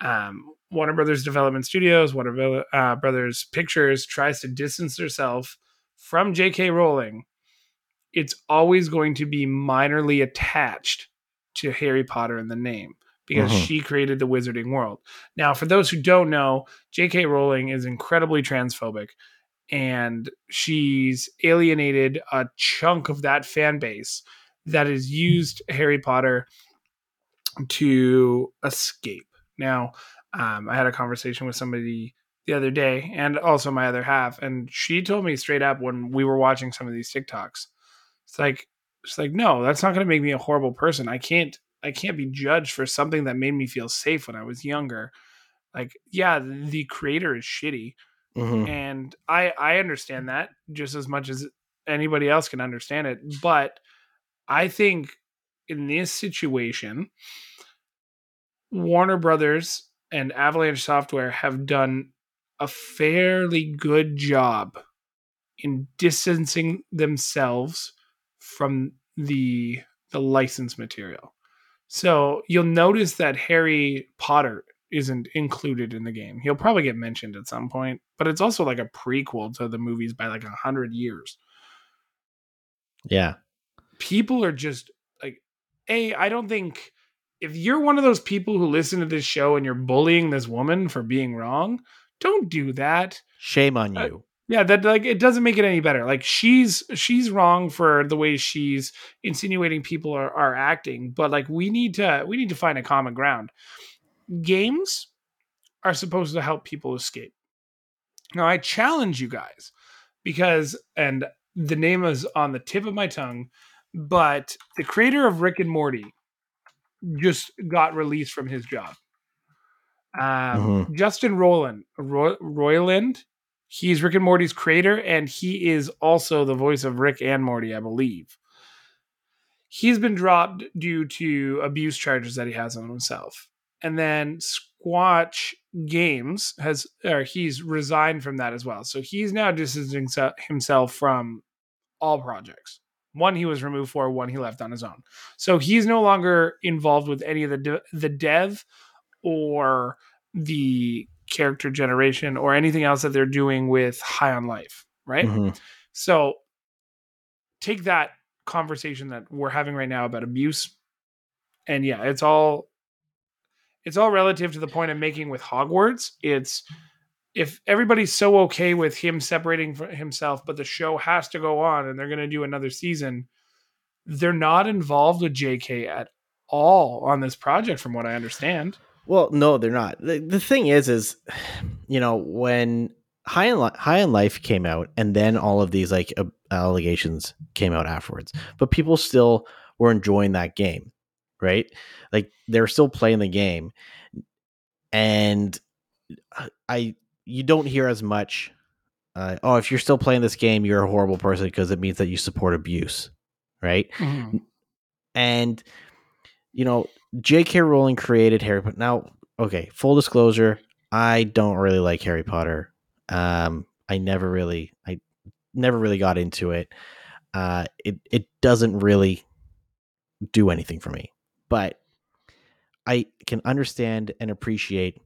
A: um, Warner Brothers Development Studios, Warner uh, Brothers Pictures tries to distance herself from J.K. Rowling, it's always going to be minorly attached to Harry Potter in the name because
B: Mhm.
A: she created the wizarding world. Now, for those who don't know, J.K. Rowling is incredibly transphobic and she's alienated a chunk of that fan base that has used Harry Potter to escape. Now, um, I had a conversation with somebody the other day, and also my other half, and she told me straight up when we were watching some of these TikToks, it's like, it's like, no, that's not going to make me a horrible person. I can't, I can't be judged for something that made me feel safe when I was younger. Like, yeah, the creator is shitty,
B: Mhm.
A: and I I understand that just as much as anybody else can understand it. But I think in this situation, Warner Brothers and Avalanche Software have done a fairly good job in distancing themselves from the the license material. So you'll notice that Harry Potter isn't included in the game. He'll probably get mentioned at some point, but it's also like a prequel to the movies by like a hundred years.
B: Yeah.
A: People are just like, a. I don't think if you're one of those people who listen to this show and you're bullying this woman for being wrong, don't do that.
B: Shame on
A: Uh,
B: you.
A: Yeah, that like it doesn't make it any better. Like she's she's wrong for the way she's insinuating people are, are acting, but like we need to we need to find a common ground. Games are supposed to help people escape. Now I challenge you guys because and the name is on the tip of my tongue, but the creator of Rick and Morty just got released from his job. Um, Justin Roiland, Roy, Roiland, he's Rick and Morty's creator, and he is also the voice of Rick and Morty, I believe. He's been dropped due to abuse charges that he has on himself. And then Squanch Games has, or he's resigned from that as well. So he's now distancing himself from all projects. One he was removed for, one he left on his own. So he's no longer involved with any of the de- the dev or the character generation or anything else that they're doing with High on Life, right?
B: Mhm.
A: So take that conversation that we're having right now about abuse and yeah, it's all it's all relative to the point I'm making with Hogwarts. It's if everybody's so okay with him separating from himself, but the show has to go on and they're going to do another season, they're not involved with JK at all on this project, from what I understand.
B: Well, no, they're not. The, the thing is, is you know when High on High on Life came out, and then all of these like allegations came out afterwards, but people still were enjoying that game, right? Like they're still playing the game, and uh, I you don't hear as much. Uh, oh, if you're still playing this game, you're a horrible person because it means that you support abuse, right? and you know j.k rowling created harry potter now okay full disclosure i don't really like harry potter um i never really i never really got into it uh it it doesn't really do anything for me but i can understand and appreciate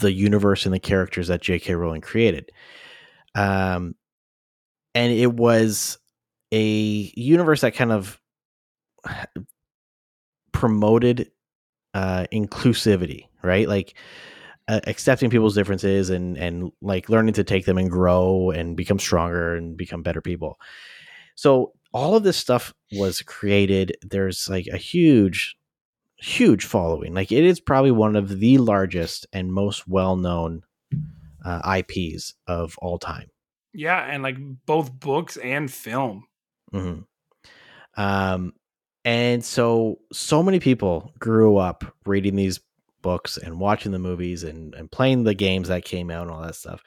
B: the universe and the characters that j.k rowling created um and it was a universe that kind of promoted uh, inclusivity, right? Like uh, accepting people's differences and and like learning to take them and grow and become stronger and become better people. So all of this stuff was created. There's like a huge, huge following. Like it is probably one of the largest and most well known uh, IPs of all time.
A: Yeah, and like both books and film.
B: hmm Um, and so so many people grew up reading these books and watching the movies and and playing the games that came out and all that stuff,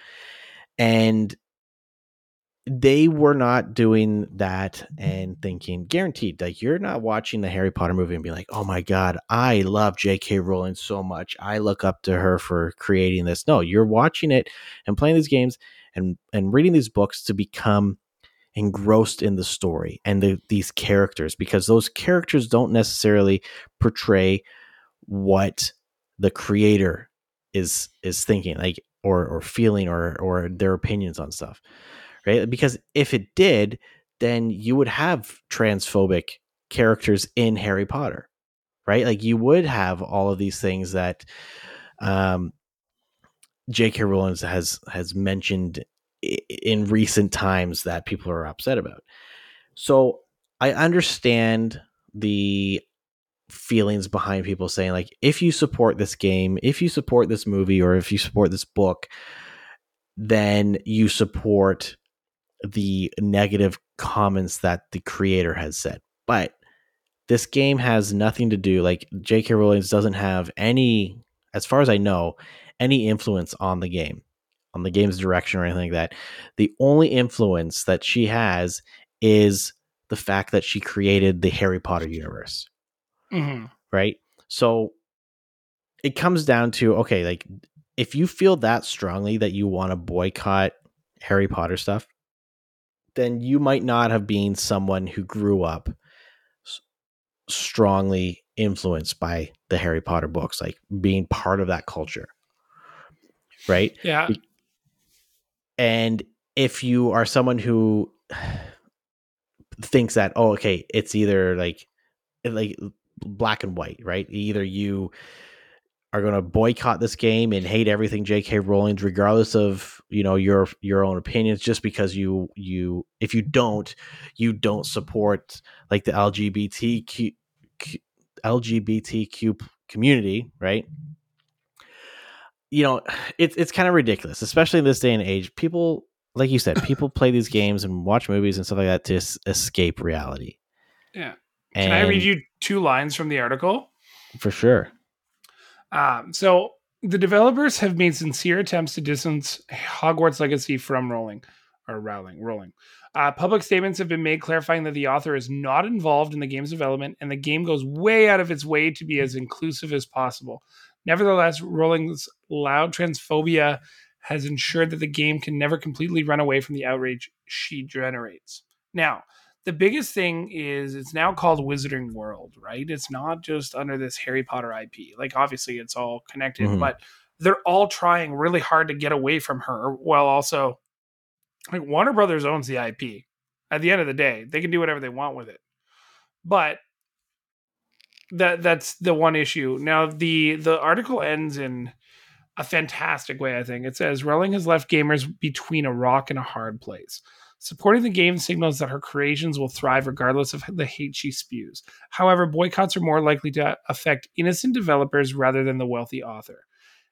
B: and they were not doing that mm-hmm. and thinking guaranteed like you're not watching the Harry Potter movie and be like, oh my god, I love J.K. Rowling so much, I look up to her for creating this. No, you're watching it and playing these games and and reading these books to become engrossed in the story and the, these characters because those characters don't necessarily portray what the creator is is thinking like or or feeling or or their opinions on stuff right because if it did then you would have transphobic characters in Harry Potter right like you would have all of these things that um J.K. Rowling has has mentioned in recent times that people are upset about. So I understand the feelings behind people saying like if you support this game, if you support this movie or if you support this book, then you support the negative comments that the creator has said. But this game has nothing to do like J.K. Rowling doesn't have any as far as I know any influence on the game on the game's direction or anything like that. The only influence that she has is the fact that she created the Harry Potter universe,
A: hmm
B: right? So it comes down to okay, like if you feel that strongly that you want to boycott Harry Potter stuff, then you might not have been someone who grew up strongly influenced by the Harry Potter books, like being part of that culture. Right?
A: Yeah.
B: And if you are someone who thinks that, oh, okay, it's either like like black and white, right? Either you are going to boycott this game and hate everything J.K. Rowling's, regardless of you know your your own opinions, just because you you if you don't, you don't support like the LGBTQ LGBTQ community, right? You know, it's it's kind of ridiculous, especially in this day and age. People, like you said, people play these games and watch movies and stuff like that to es- escape reality.
A: Yeah.
B: And
A: Can I read you two lines from the article?
B: for sure?
A: Um, so the developers have made sincere attempts to distance Hogwarts Legacy from Rowling or Rowling. Rowling. Uh, public statements have been made clarifying that the author is not involved in the game's development, and the game goes way out of its way to be as inclusive as possible. Nevertheless, Rowling's loud transphobia has ensured that the game can never completely run away from the outrage she generates. Now, the biggest thing is it's now called Wizarding World, right? It's not just under this Harry Potter IP. Like obviously it's all connected,
B: Mhm.
A: but they're all trying really hard to get away from her while also like Warner Brothers owns the IP. At the end of the day, they can do whatever they want with it. But that that's the one issue. Now the the article ends in a fantastic way, I think. It says Rowling has left gamers between a rock and a hard place. Supporting the game signals that her creations will thrive regardless of the hate she spews. However, boycotts are more likely to affect innocent developers rather than the wealthy author.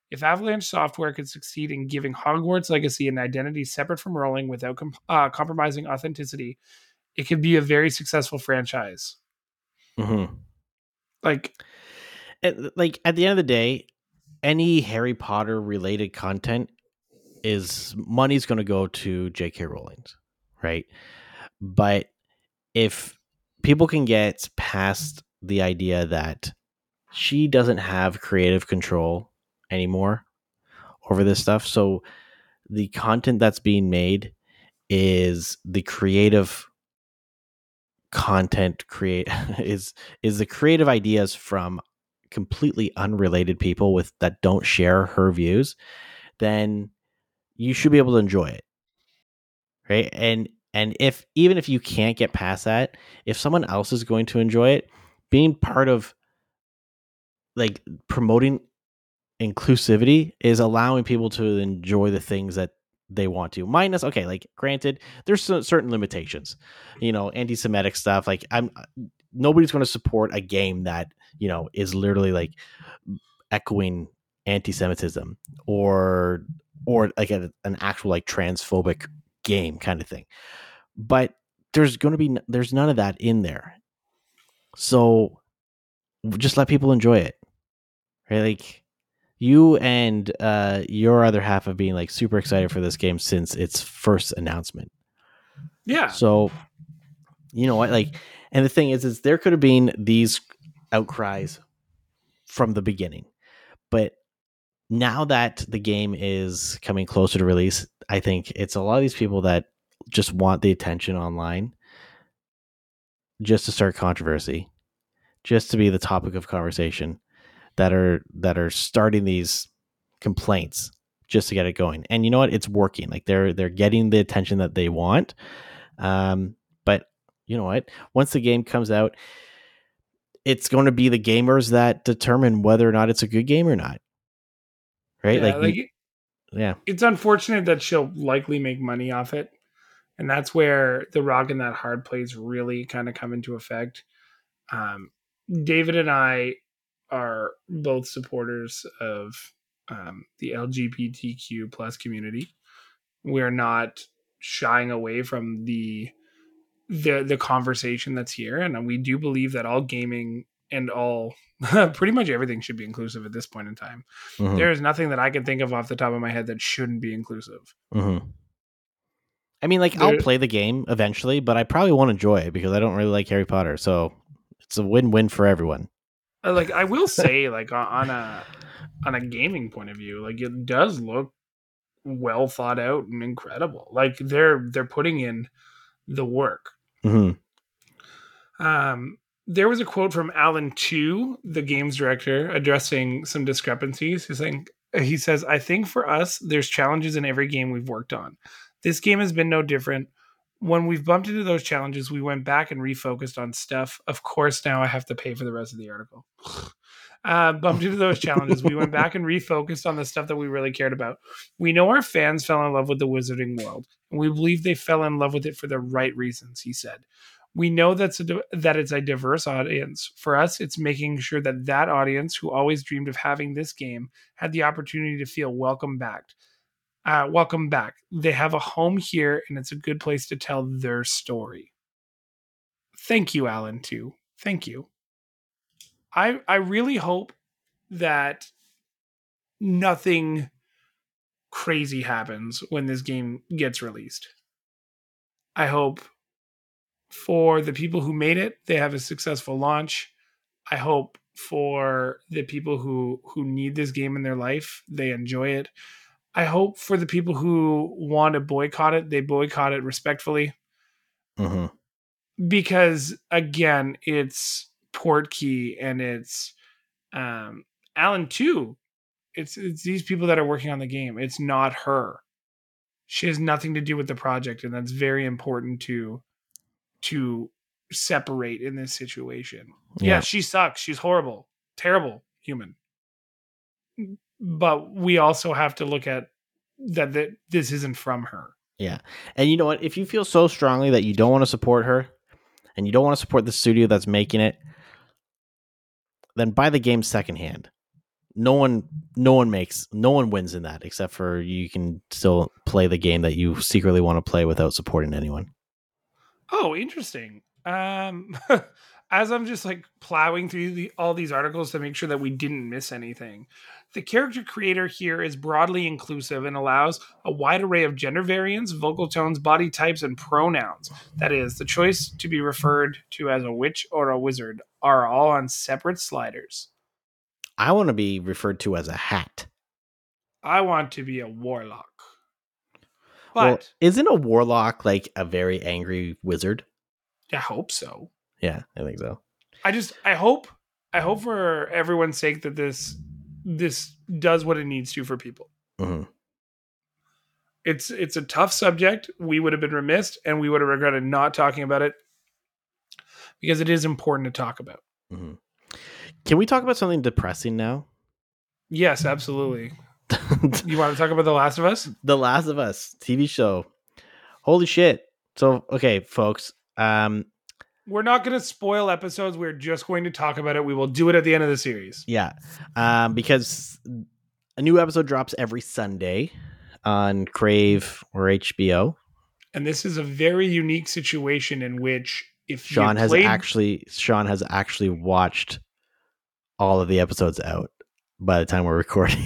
A: If Avalanche Software could succeed in giving Hogwarts Legacy an identity separate from Rowling without com- uh, compromising authenticity, it could be a very successful franchise.
B: Mm-hmm.
A: Like,
B: And, like at the end of the day, any Harry Potter related content is money's going to go to J.K. Rowling's, right? But if people can get past the idea that she doesn't have creative control anymore over this stuff, so the content that's being made is the creative content create is is the creative ideas from completely unrelated people with that don't share her views then you should be able to enjoy it right? And and if even if you can't get past that if someone else is going to enjoy it being part of like promoting inclusivity is allowing people to enjoy the things that they want to minus okay like granted there's certain limitations you know anti-semitic stuff like i'm uh, nobody's going to support a game that you know is literally like echoing anti-semitism or or like a, an actual like transphobic game kind of thing. But there's going to be there's none of that in there. So just let people enjoy it right? Like you and uh your other half have been like super excited for this game since its first announcement.
A: Yeah,
B: so, you know what? Like, and the thing is, is there could have been these outcries from the beginning, but now that the game is coming closer to release, I think it's a lot of these people that just want the attention online, just to start controversy, just to be the topic of conversation, that are that are starting these complaints just to get it going. And you know what? It's working. Like they're they're getting the attention that they want. Um, but you know what? Once the game comes out, it's going to be the gamers that determine whether or not it's a good game or not. Right?
A: yeah,
B: like,
A: like
B: yeah.
A: it's unfortunate that she'll likely make money off it. And that's where the rock and that hard plays really kind of come into effect. Um, David and I are both supporters of um, the LGBTQ plus community. We're not shying away from the the the conversation that's here, and we do believe that all gaming and all pretty much everything should be inclusive at this point in time.
B: Mhm,
A: There is nothing that I can think of off the top of my head that shouldn't be inclusive.
B: mhm. I mean, like I'll play the game eventually, but I probably won't enjoy it because I don't really like Harry Potter. So it's a win-win for everyone.
A: Uh, Like I will say, like on- on a on a gaming point of view, like it does look well thought out and incredible. Like they're they're putting in the work.
B: hmm
A: Um, there was a quote from Alan Tew, the games director, addressing some discrepancies. He's saying, he says, I think for us, there's challenges in every game we've worked on. This game has been no different. When we've bumped into those challenges, we went back and refocused on stuff. Of course, now I have to pay for the rest of the article. Uh, bumped into those challenges. We went back and refocused on the stuff that we really cared about. We know our fans fell in love with the Wizarding World, and we believe they fell in love with it for the right reasons, he said we know that's a, that it's a diverse audience. For us, it's making sure that that audience who always dreamed of having this game had the opportunity to feel welcome back. Uh, welcome back. They have a home here, and it's a good place to tell their story. Thank you, Alan. Too. Thank you. I I really hope that nothing crazy happens when this game gets released. I hope for the people who made it, they have a successful launch. I hope for the people who who need this game in their life, they enjoy it. I hope for the people who want to boycott it, they boycott it respectfully
B: hmm
A: because again, it's Portkey and it's um Alan Tew. It's it's these people that are working on the game. It's not her. She has nothing to do with the project, and that's very important to to separate in this situation. Yeah,
B: Yeah.
A: she sucks. She's horrible, terrible human. But we also have to look at that that this isn't from her. Yeah.
B: And you know what? If you feel so strongly that you don't want to support her and you don't want to support the studio that's making it, then buy the game secondhand. No one no one makes no one wins in that except for you can still play the game that you secretly want to play without supporting anyone.
A: Oh, interesting. Um, as I'm just like plowing through the, all these articles to make sure that we didn't miss anything, the character creator here is broadly inclusive and allows a wide array of gender variants, vocal tones, body types, and pronouns. That is, the choice to be referred to as a witch or a wizard are all on separate sliders.
B: I want to be referred to as a hat.
A: I want to be a warlock.
B: Well, isn't a warlock like a very angry wizard?
A: I hope so.
B: Yeah, I think so.
A: I just I hope I hope for everyone's sake that this this does what it needs to for people.
B: hmm
A: It's it's a tough subject. We would have been remiss and we would have regretted not talking about it because it is important to talk about.
B: hmm Can we talk about something depressing now?
A: Yes, absolutely. You want to talk about The Last of Us?
B: The Last of Us TV show. Holy shit. So, okay, folks. Um,
A: We're not going to spoil episodes. We're just going to talk about it. We will do it at the end of the series.
B: yeah. Um, because a new episode drops every Sunday on Crave or HBO.
A: And this is a very unique situation in which if
B: Sean has
A: played-
B: actually Sean has actually watched all of the episodes out by the time we're recording.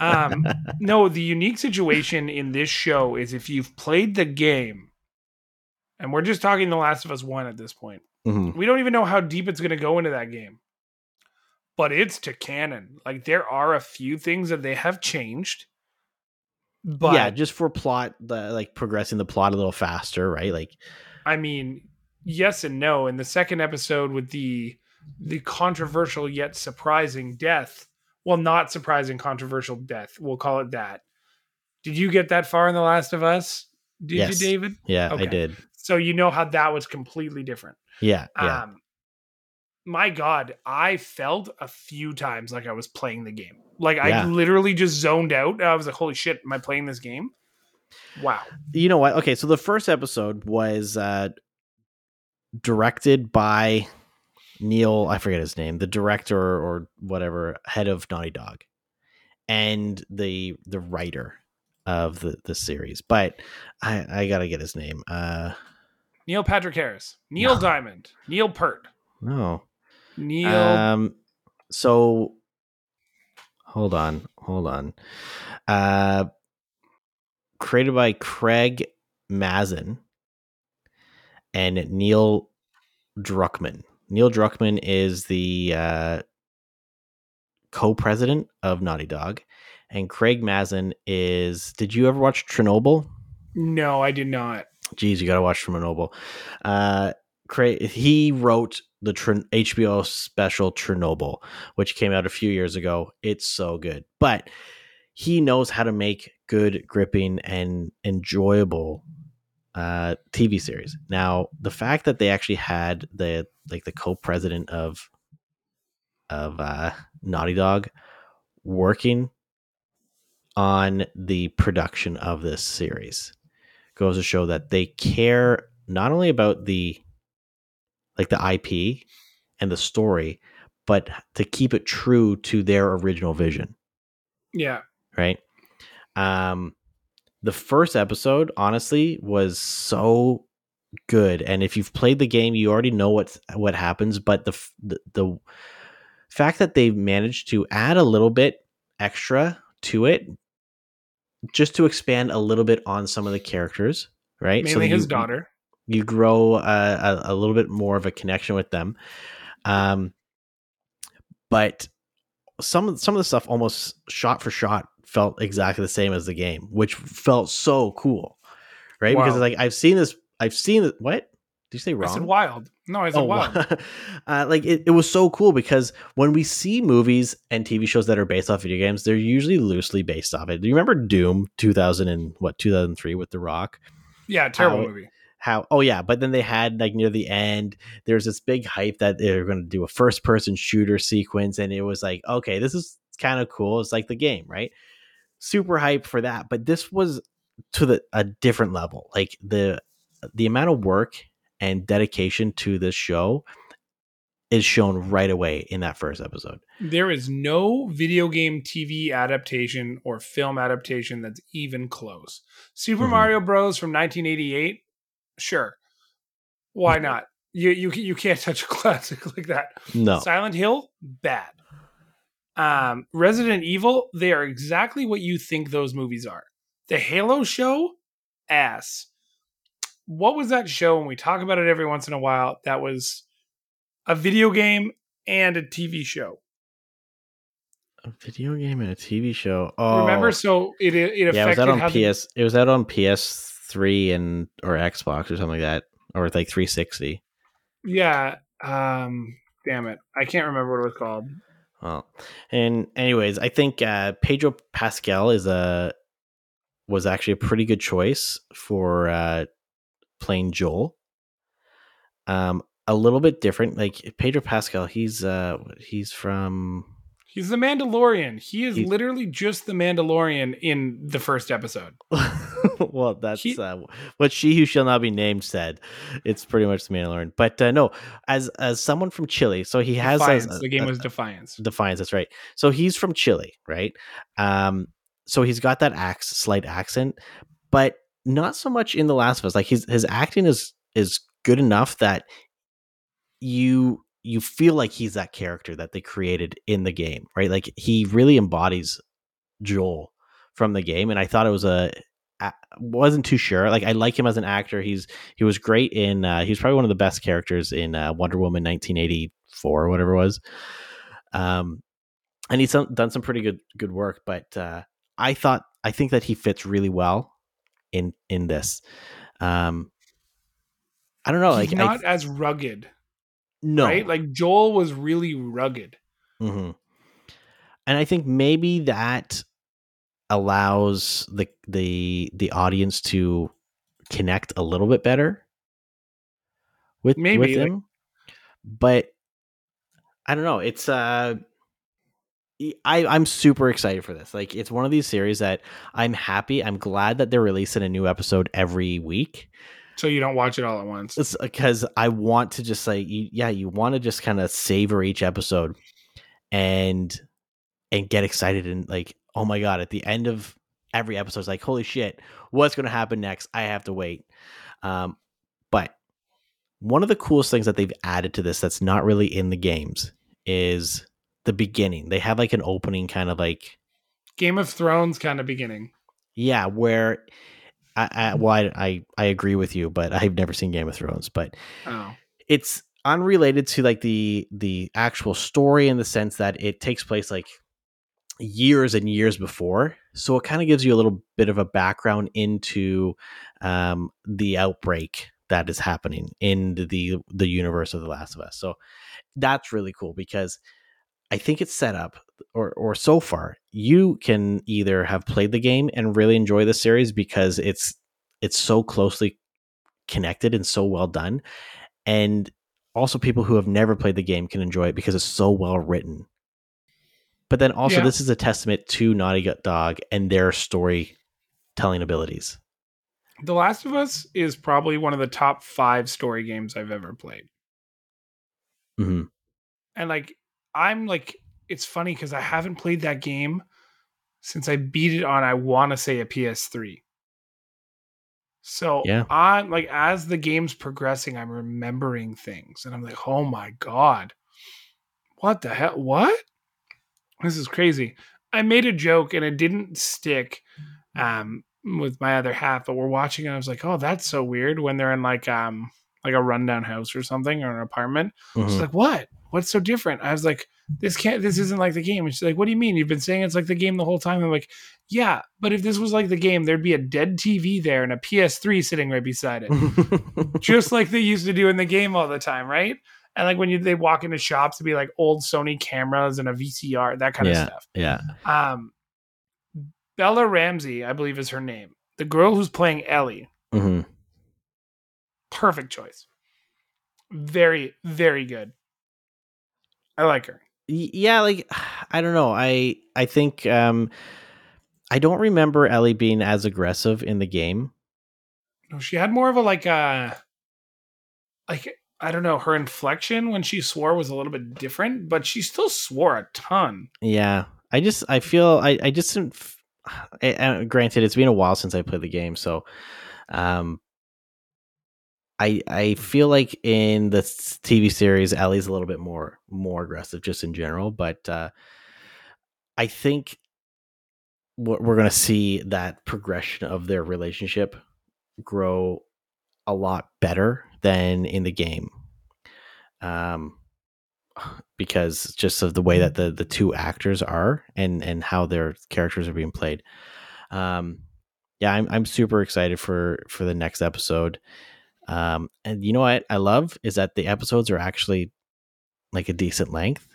A: Um no the unique situation in this show is if you've played the game and we're just talking the last of us one at this point
B: Mhm.
A: we don't even know how deep it's going to go into that game but it's to canon like there are a few things that they have changed but
B: yeah, just for plot, the, like progressing the plot a little faster, right? Like,
A: i mean yes and no in the second episode with the the controversial yet surprising death well not surprising controversial death. We'll call it that. Did you get that far in the last of us? Did
B: Yes.
A: you david?
B: Yeah, I did.
A: so you know how that was completely different.
B: Yeah, yeah.
A: um my god i felt a few times like i was playing the game. Like i literally just zoned out i was like holy shit am i playing this game? Wow.
B: You know what? Okay, so the first episode was uh directed by Neil, I forget his name, the director or whatever, head of Naughty Dog, and the the writer of the the series. But I I gotta get his name. Uh
A: neil patrick harris neil
B: No.
A: diamond neil peart
B: No.
A: Neil.
B: Um. So, hold on, hold on. Uh, created by Craig Mazin and Neil Druckmann. Neil Druckmann is the uh, co-president of Naughty Dog, and Craig Mazin is. Did you ever watch Chernobyl?
A: no, I did not.
B: Geez, you got to watch Chernobyl. Uh, Craig, he wrote the Cher- HBO special Chernobyl, which came out a few years ago. It's so good, but he knows how to make good, gripping, and enjoyable uh, TV series. Now, the fact that they actually had the like the co-president of of uh, Naughty Dog working on the production of this series goes to show that they care not only about the like the IP and the story, but to keep it true to their original vision,
A: Yeah.
B: right? Um the first episode honestly was so good. And if you've played the game you already know what what happens. But the the, the fact that they've managed to add a little bit extra to it just to expand a little bit on some of the characters right?
A: Mainly
B: that
A: his
B: you-
A: daughter.
B: you grow uh, a, a little bit more of a connection with them. Um but some of some of the stuff almost shot for shot felt exactly the same as the game which felt so cool right because like i've seen this i've seen it what did you say wrong
A: I said wild. No, I said
B: Oh,
A: wild.
B: uh, like it, it was so cool because when we see movies and TV shows that are based off video games, they're usually loosely based off it. Do you remember Doom 2000 and what 2003 with The Rock?
A: Yeah, terrible
B: How-
A: movie.
B: how oh yeah but then they had like near the end there's this big hype that they're going to do a first person shooter sequence and it was like okay this is kind of cool it's like the game right super hype for that but this was to the a different level like the the amount of work and dedication to this show is shown right away in that first episode
A: There is no video game TV adaptation or film adaptation that's even close. Super
B: Mhm.
A: Mario Bros. from 1988, sure. Why not? You you you can't touch a classic like that.
B: no
A: Silent Hill, bad. Um, Resident Evil, they are exactly what you think those movies are. The Halo show, ass. What was that show? And we talk about it every once in a while. That was a video game and a TV show.
B: a video game and a tv show oh
A: Remember? So it it, it
B: yeah, it was out on
A: how the-
B: PS. It was out on PS3 and or Xbox or something like that, or like 360.
A: yeah. Um, damn it, I can't remember what it was called.
B: Well, and anyways, I think uh, Pedro Pascal is a was actually a pretty good choice for uh, playing Joel. Um, a little bit different, like Pedro Pascal. He's uh, he's from
A: He's the Mandalorian. He is
B: He's-
A: literally just the Mandalorian in the first episode.
B: well, that's
A: He-
B: uh, what she who shall not be named said. It's pretty much the Mandalorian, but uh, no, as as someone from Chile, so he has a-
A: Defiance. the game
B: a-
A: was Defiance.
B: Defiance. That's right. So he's from Chile, right? Um, so he's got that ax slight accent, but not so much in The Last of Us. Like his his acting is is good enough that you you feel like he's that character that they created in the game, right? Like he really embodies Joel from the game, and I thought it was a a- wasn't too sure. Like I like him as an actor. He's he was great in. Uh, he was probably one of the best characters in uh, Wonder Woman 1984 or whatever it was. Um, and he's done some pretty good good work. But uh, I thought I think that he fits really well in in this. Um, I don't know.
A: He's
B: like I-
A: not as rugged,
B: no,
A: right? Like Joel was really rugged.
B: hmm And I think maybe that allows the the the audience to connect a little bit better with
A: Maybe,
B: with
A: like-
B: him. But I don't know. It's uh I, I'm super excited for this. Like it's one of these series that I'm happy. I'm glad that they're releasing a new episode every week.
A: So you don't watch it all at once.
B: It's because I want to just you, yeah, you want to just kind of savor each episode and and get excited and like, oh my god, at the end of every episode, it's like, holy shit, what's gonna happen next? I have to wait. Um, but one of the coolest things that they've added to this that's not really in the games is the beginning. They have like an opening kind of like
A: Game of Thrones kind of beginning.
B: yeah, where I, I well I, I I agree with you, but I've never seen Game of Thrones, but
A: Oh.
B: it's unrelated to like the the actual story in the sense that it takes place like years and years before. So it kind of gives you a little bit of a background into um, the outbreak that is happening in the the universe of the last of us. So that's really cool because i think it's set up or or so far you can either have played the game and really enjoy the series because it's it's so closely connected and so well done and also people who have never played the game can enjoy it because it's so well written but then also
A: Yeah.
B: this is a testament to naughty dog and their storytelling abilities
A: The Last of Us is probably one of the top five story games I've ever played.
B: hmm
A: And like, I'm like, it's funny because I haven't played that game since I beat it on, I want to say a PS3. So
B: Yeah.
A: on like as the game's progressing, I'm remembering things, and I'm like, oh my god, what the hell? What? This is crazy. I made a joke and it didn't stick um, with my other half, but we're watching and I was like, oh, that's so weird when they're in like um like a rundown house or something or an apartment. She's
B: Mhm.
A: like, what? What's so different? I was like, this can't, this isn't like the game. And she's like, what do you mean? You've been saying it's like the game the whole time. I'm like, yeah, but if this was like the game, there'd be a dead TV there and a PS3 sitting right beside it, just like they used to do in the game all the time, right? And like when you they walk into shops to be like old Sony cameras and a VCR, that kind
B: Yeah.
A: of stuff.
B: yeah
A: Um, Bella Ramsey, I believe, is her name. The girl who's playing Ellie,
B: hmm
A: perfect choice. Very, very good. I like her.
B: Yeah like i don't know. I i think um i don't remember ellie being as aggressive in the game.
A: No, she had more of a like uh like I don't know, her inflection when she swore was a little bit different, but she still swore a ton.
B: yeah. I just i feel i i just didn't f- I- uh, granted it's been a while since i played the game so um i i feel like in the tv series ellie's a little bit more more aggressive just in general but uh i think what we're going to see that progression of their relationship grow a lot better than in the game. Um because just of the way that the the two actors are and and how their characters are being played. Um yeah i'm i'm super excited for for the next episode um and you know what i love is that the episodes are actually like a decent length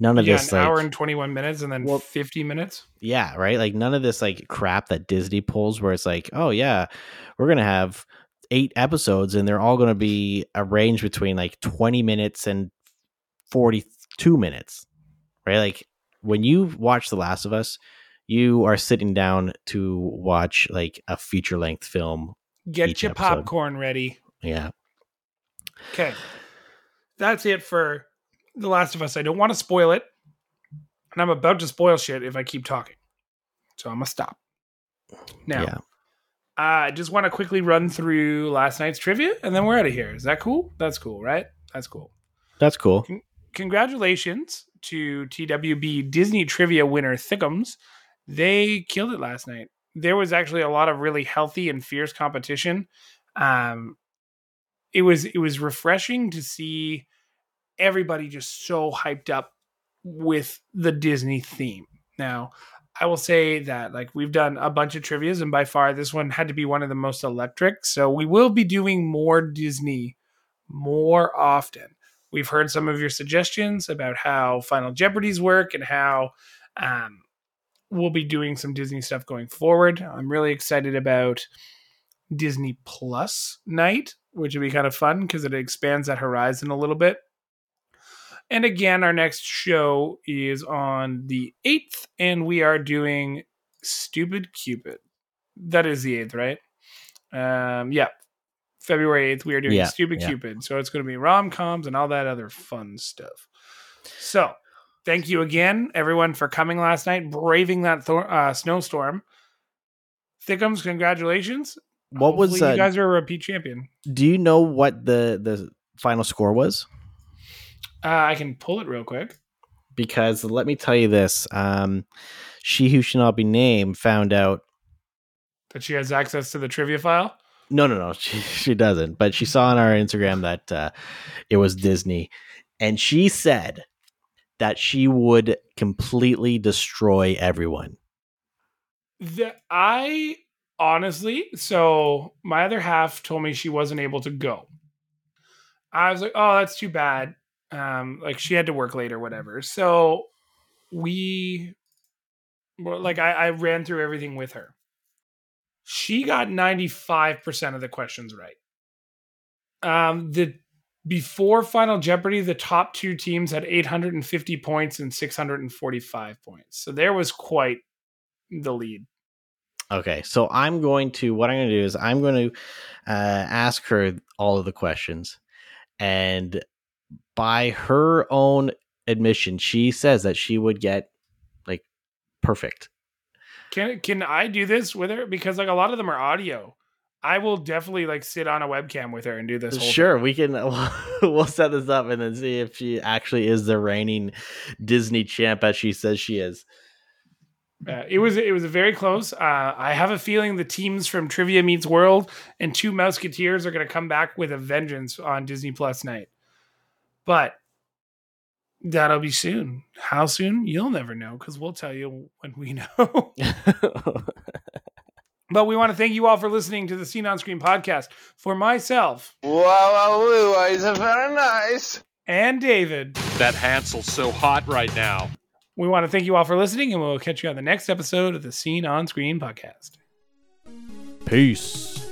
B: none of
A: yeah,
B: this
A: an
B: like
A: hour and twenty one minutes and then
B: Well-
A: fifty minutes.
B: yeah, right. Like none of this like crap that Disney pulls where it's like, oh yeah, we're gonna have eight episodes and they're all gonna be a range between like twenty minutes and forty two minutes. Right? Like when you watch The Last of Us, you are sitting down to watch like a feature length film.
A: Get your
B: episode.
A: popcorn ready.
B: Yeah.
A: Okay. That's it for The Last of Us. I don't want to spoil it. And I'm about to spoil shit if I keep talking. So I'm going to stop. Now,
B: Yeah.
A: I just want to quickly run through last night's trivia and then we're out of here. Is that cool? That's cool, right? That's cool.
B: That's cool.
A: Congratulations to TWB Disney trivia winner Thickums. They killed it last night. There was actually a lot of really healthy and fierce competition. Um, it was it was refreshing to see everybody just so hyped up with the Disney theme. Now, I will say that like we've done a bunch of trivias, and by far this one had to be one of the most electric. So we will be doing more Disney more often. We've heard some of your suggestions about how Final Jeopardies work and how um, we'll be doing some Disney stuff going forward. I'm really excited about Disney Plus night, which would be kind of fun because it expands that horizon a little bit. And again, our next show is on the 8th, and we are doing Stupid Cupid. That is the 8th, right? Um, yeah. February 8th, we are doing
B: Yeah,
A: Stupid
B: yeah.
A: Cupid. So it's going to be rom coms and all that other fun stuff. So thank you again, everyone, for coming last night, braving that thor- uh, snowstorm. Thickums, congratulations.
B: what was uh,
A: you guys are a repeat champion.
B: do you know what the the final score was?
A: Uh, I can pull it real quick.
B: Because let me tell you this, um, she who should not be named found out.
A: That she has access to the trivia file.
B: No, no, no, she she doesn't. But she saw on our Instagram that uh, it was Disney, and she said that she would completely destroy everyone.
A: The, I honestly, so my other half told me she wasn't able to go. I was like, oh, that's too bad. Um, like she had to work late or whatever. So we, like, I, I ran through everything with her. She got 95% of the questions right. Um, the before Final Jeopardy, the top two teams had 850 points and 645 points. So there was quite the lead.
B: Okay, so I'm going to what I'm going to do is I'm going to uh, ask her all of the questions, and by her own admission, she says that she would get like perfect.
A: Can can I do this with her? Because like a lot of them are audio. I will definitely like sit on a webcam with her and do this. Whole
B: Sure,
A: thing.
B: we can. We'll set this up and then see if she actually is the reigning Disney champ as she says she is.
A: Uh, it was it was very close. Uh, I have a feeling the teams from Trivia Meets World and Two Musketeers are going to come back with a vengeance on Disney Plus night. But that'll be soon. How soon? You'll never know because we'll tell you when we know. but we want to thank you all for listening to the Scene on Screen podcast. For myself
E: Wow, wow, woo, it's very nice.
A: and David,
F: That Hansel's so hot right now.
A: we want to thank you all for listening, and we'll catch you on the next episode of the Scene on Screen podcast.
B: Peace.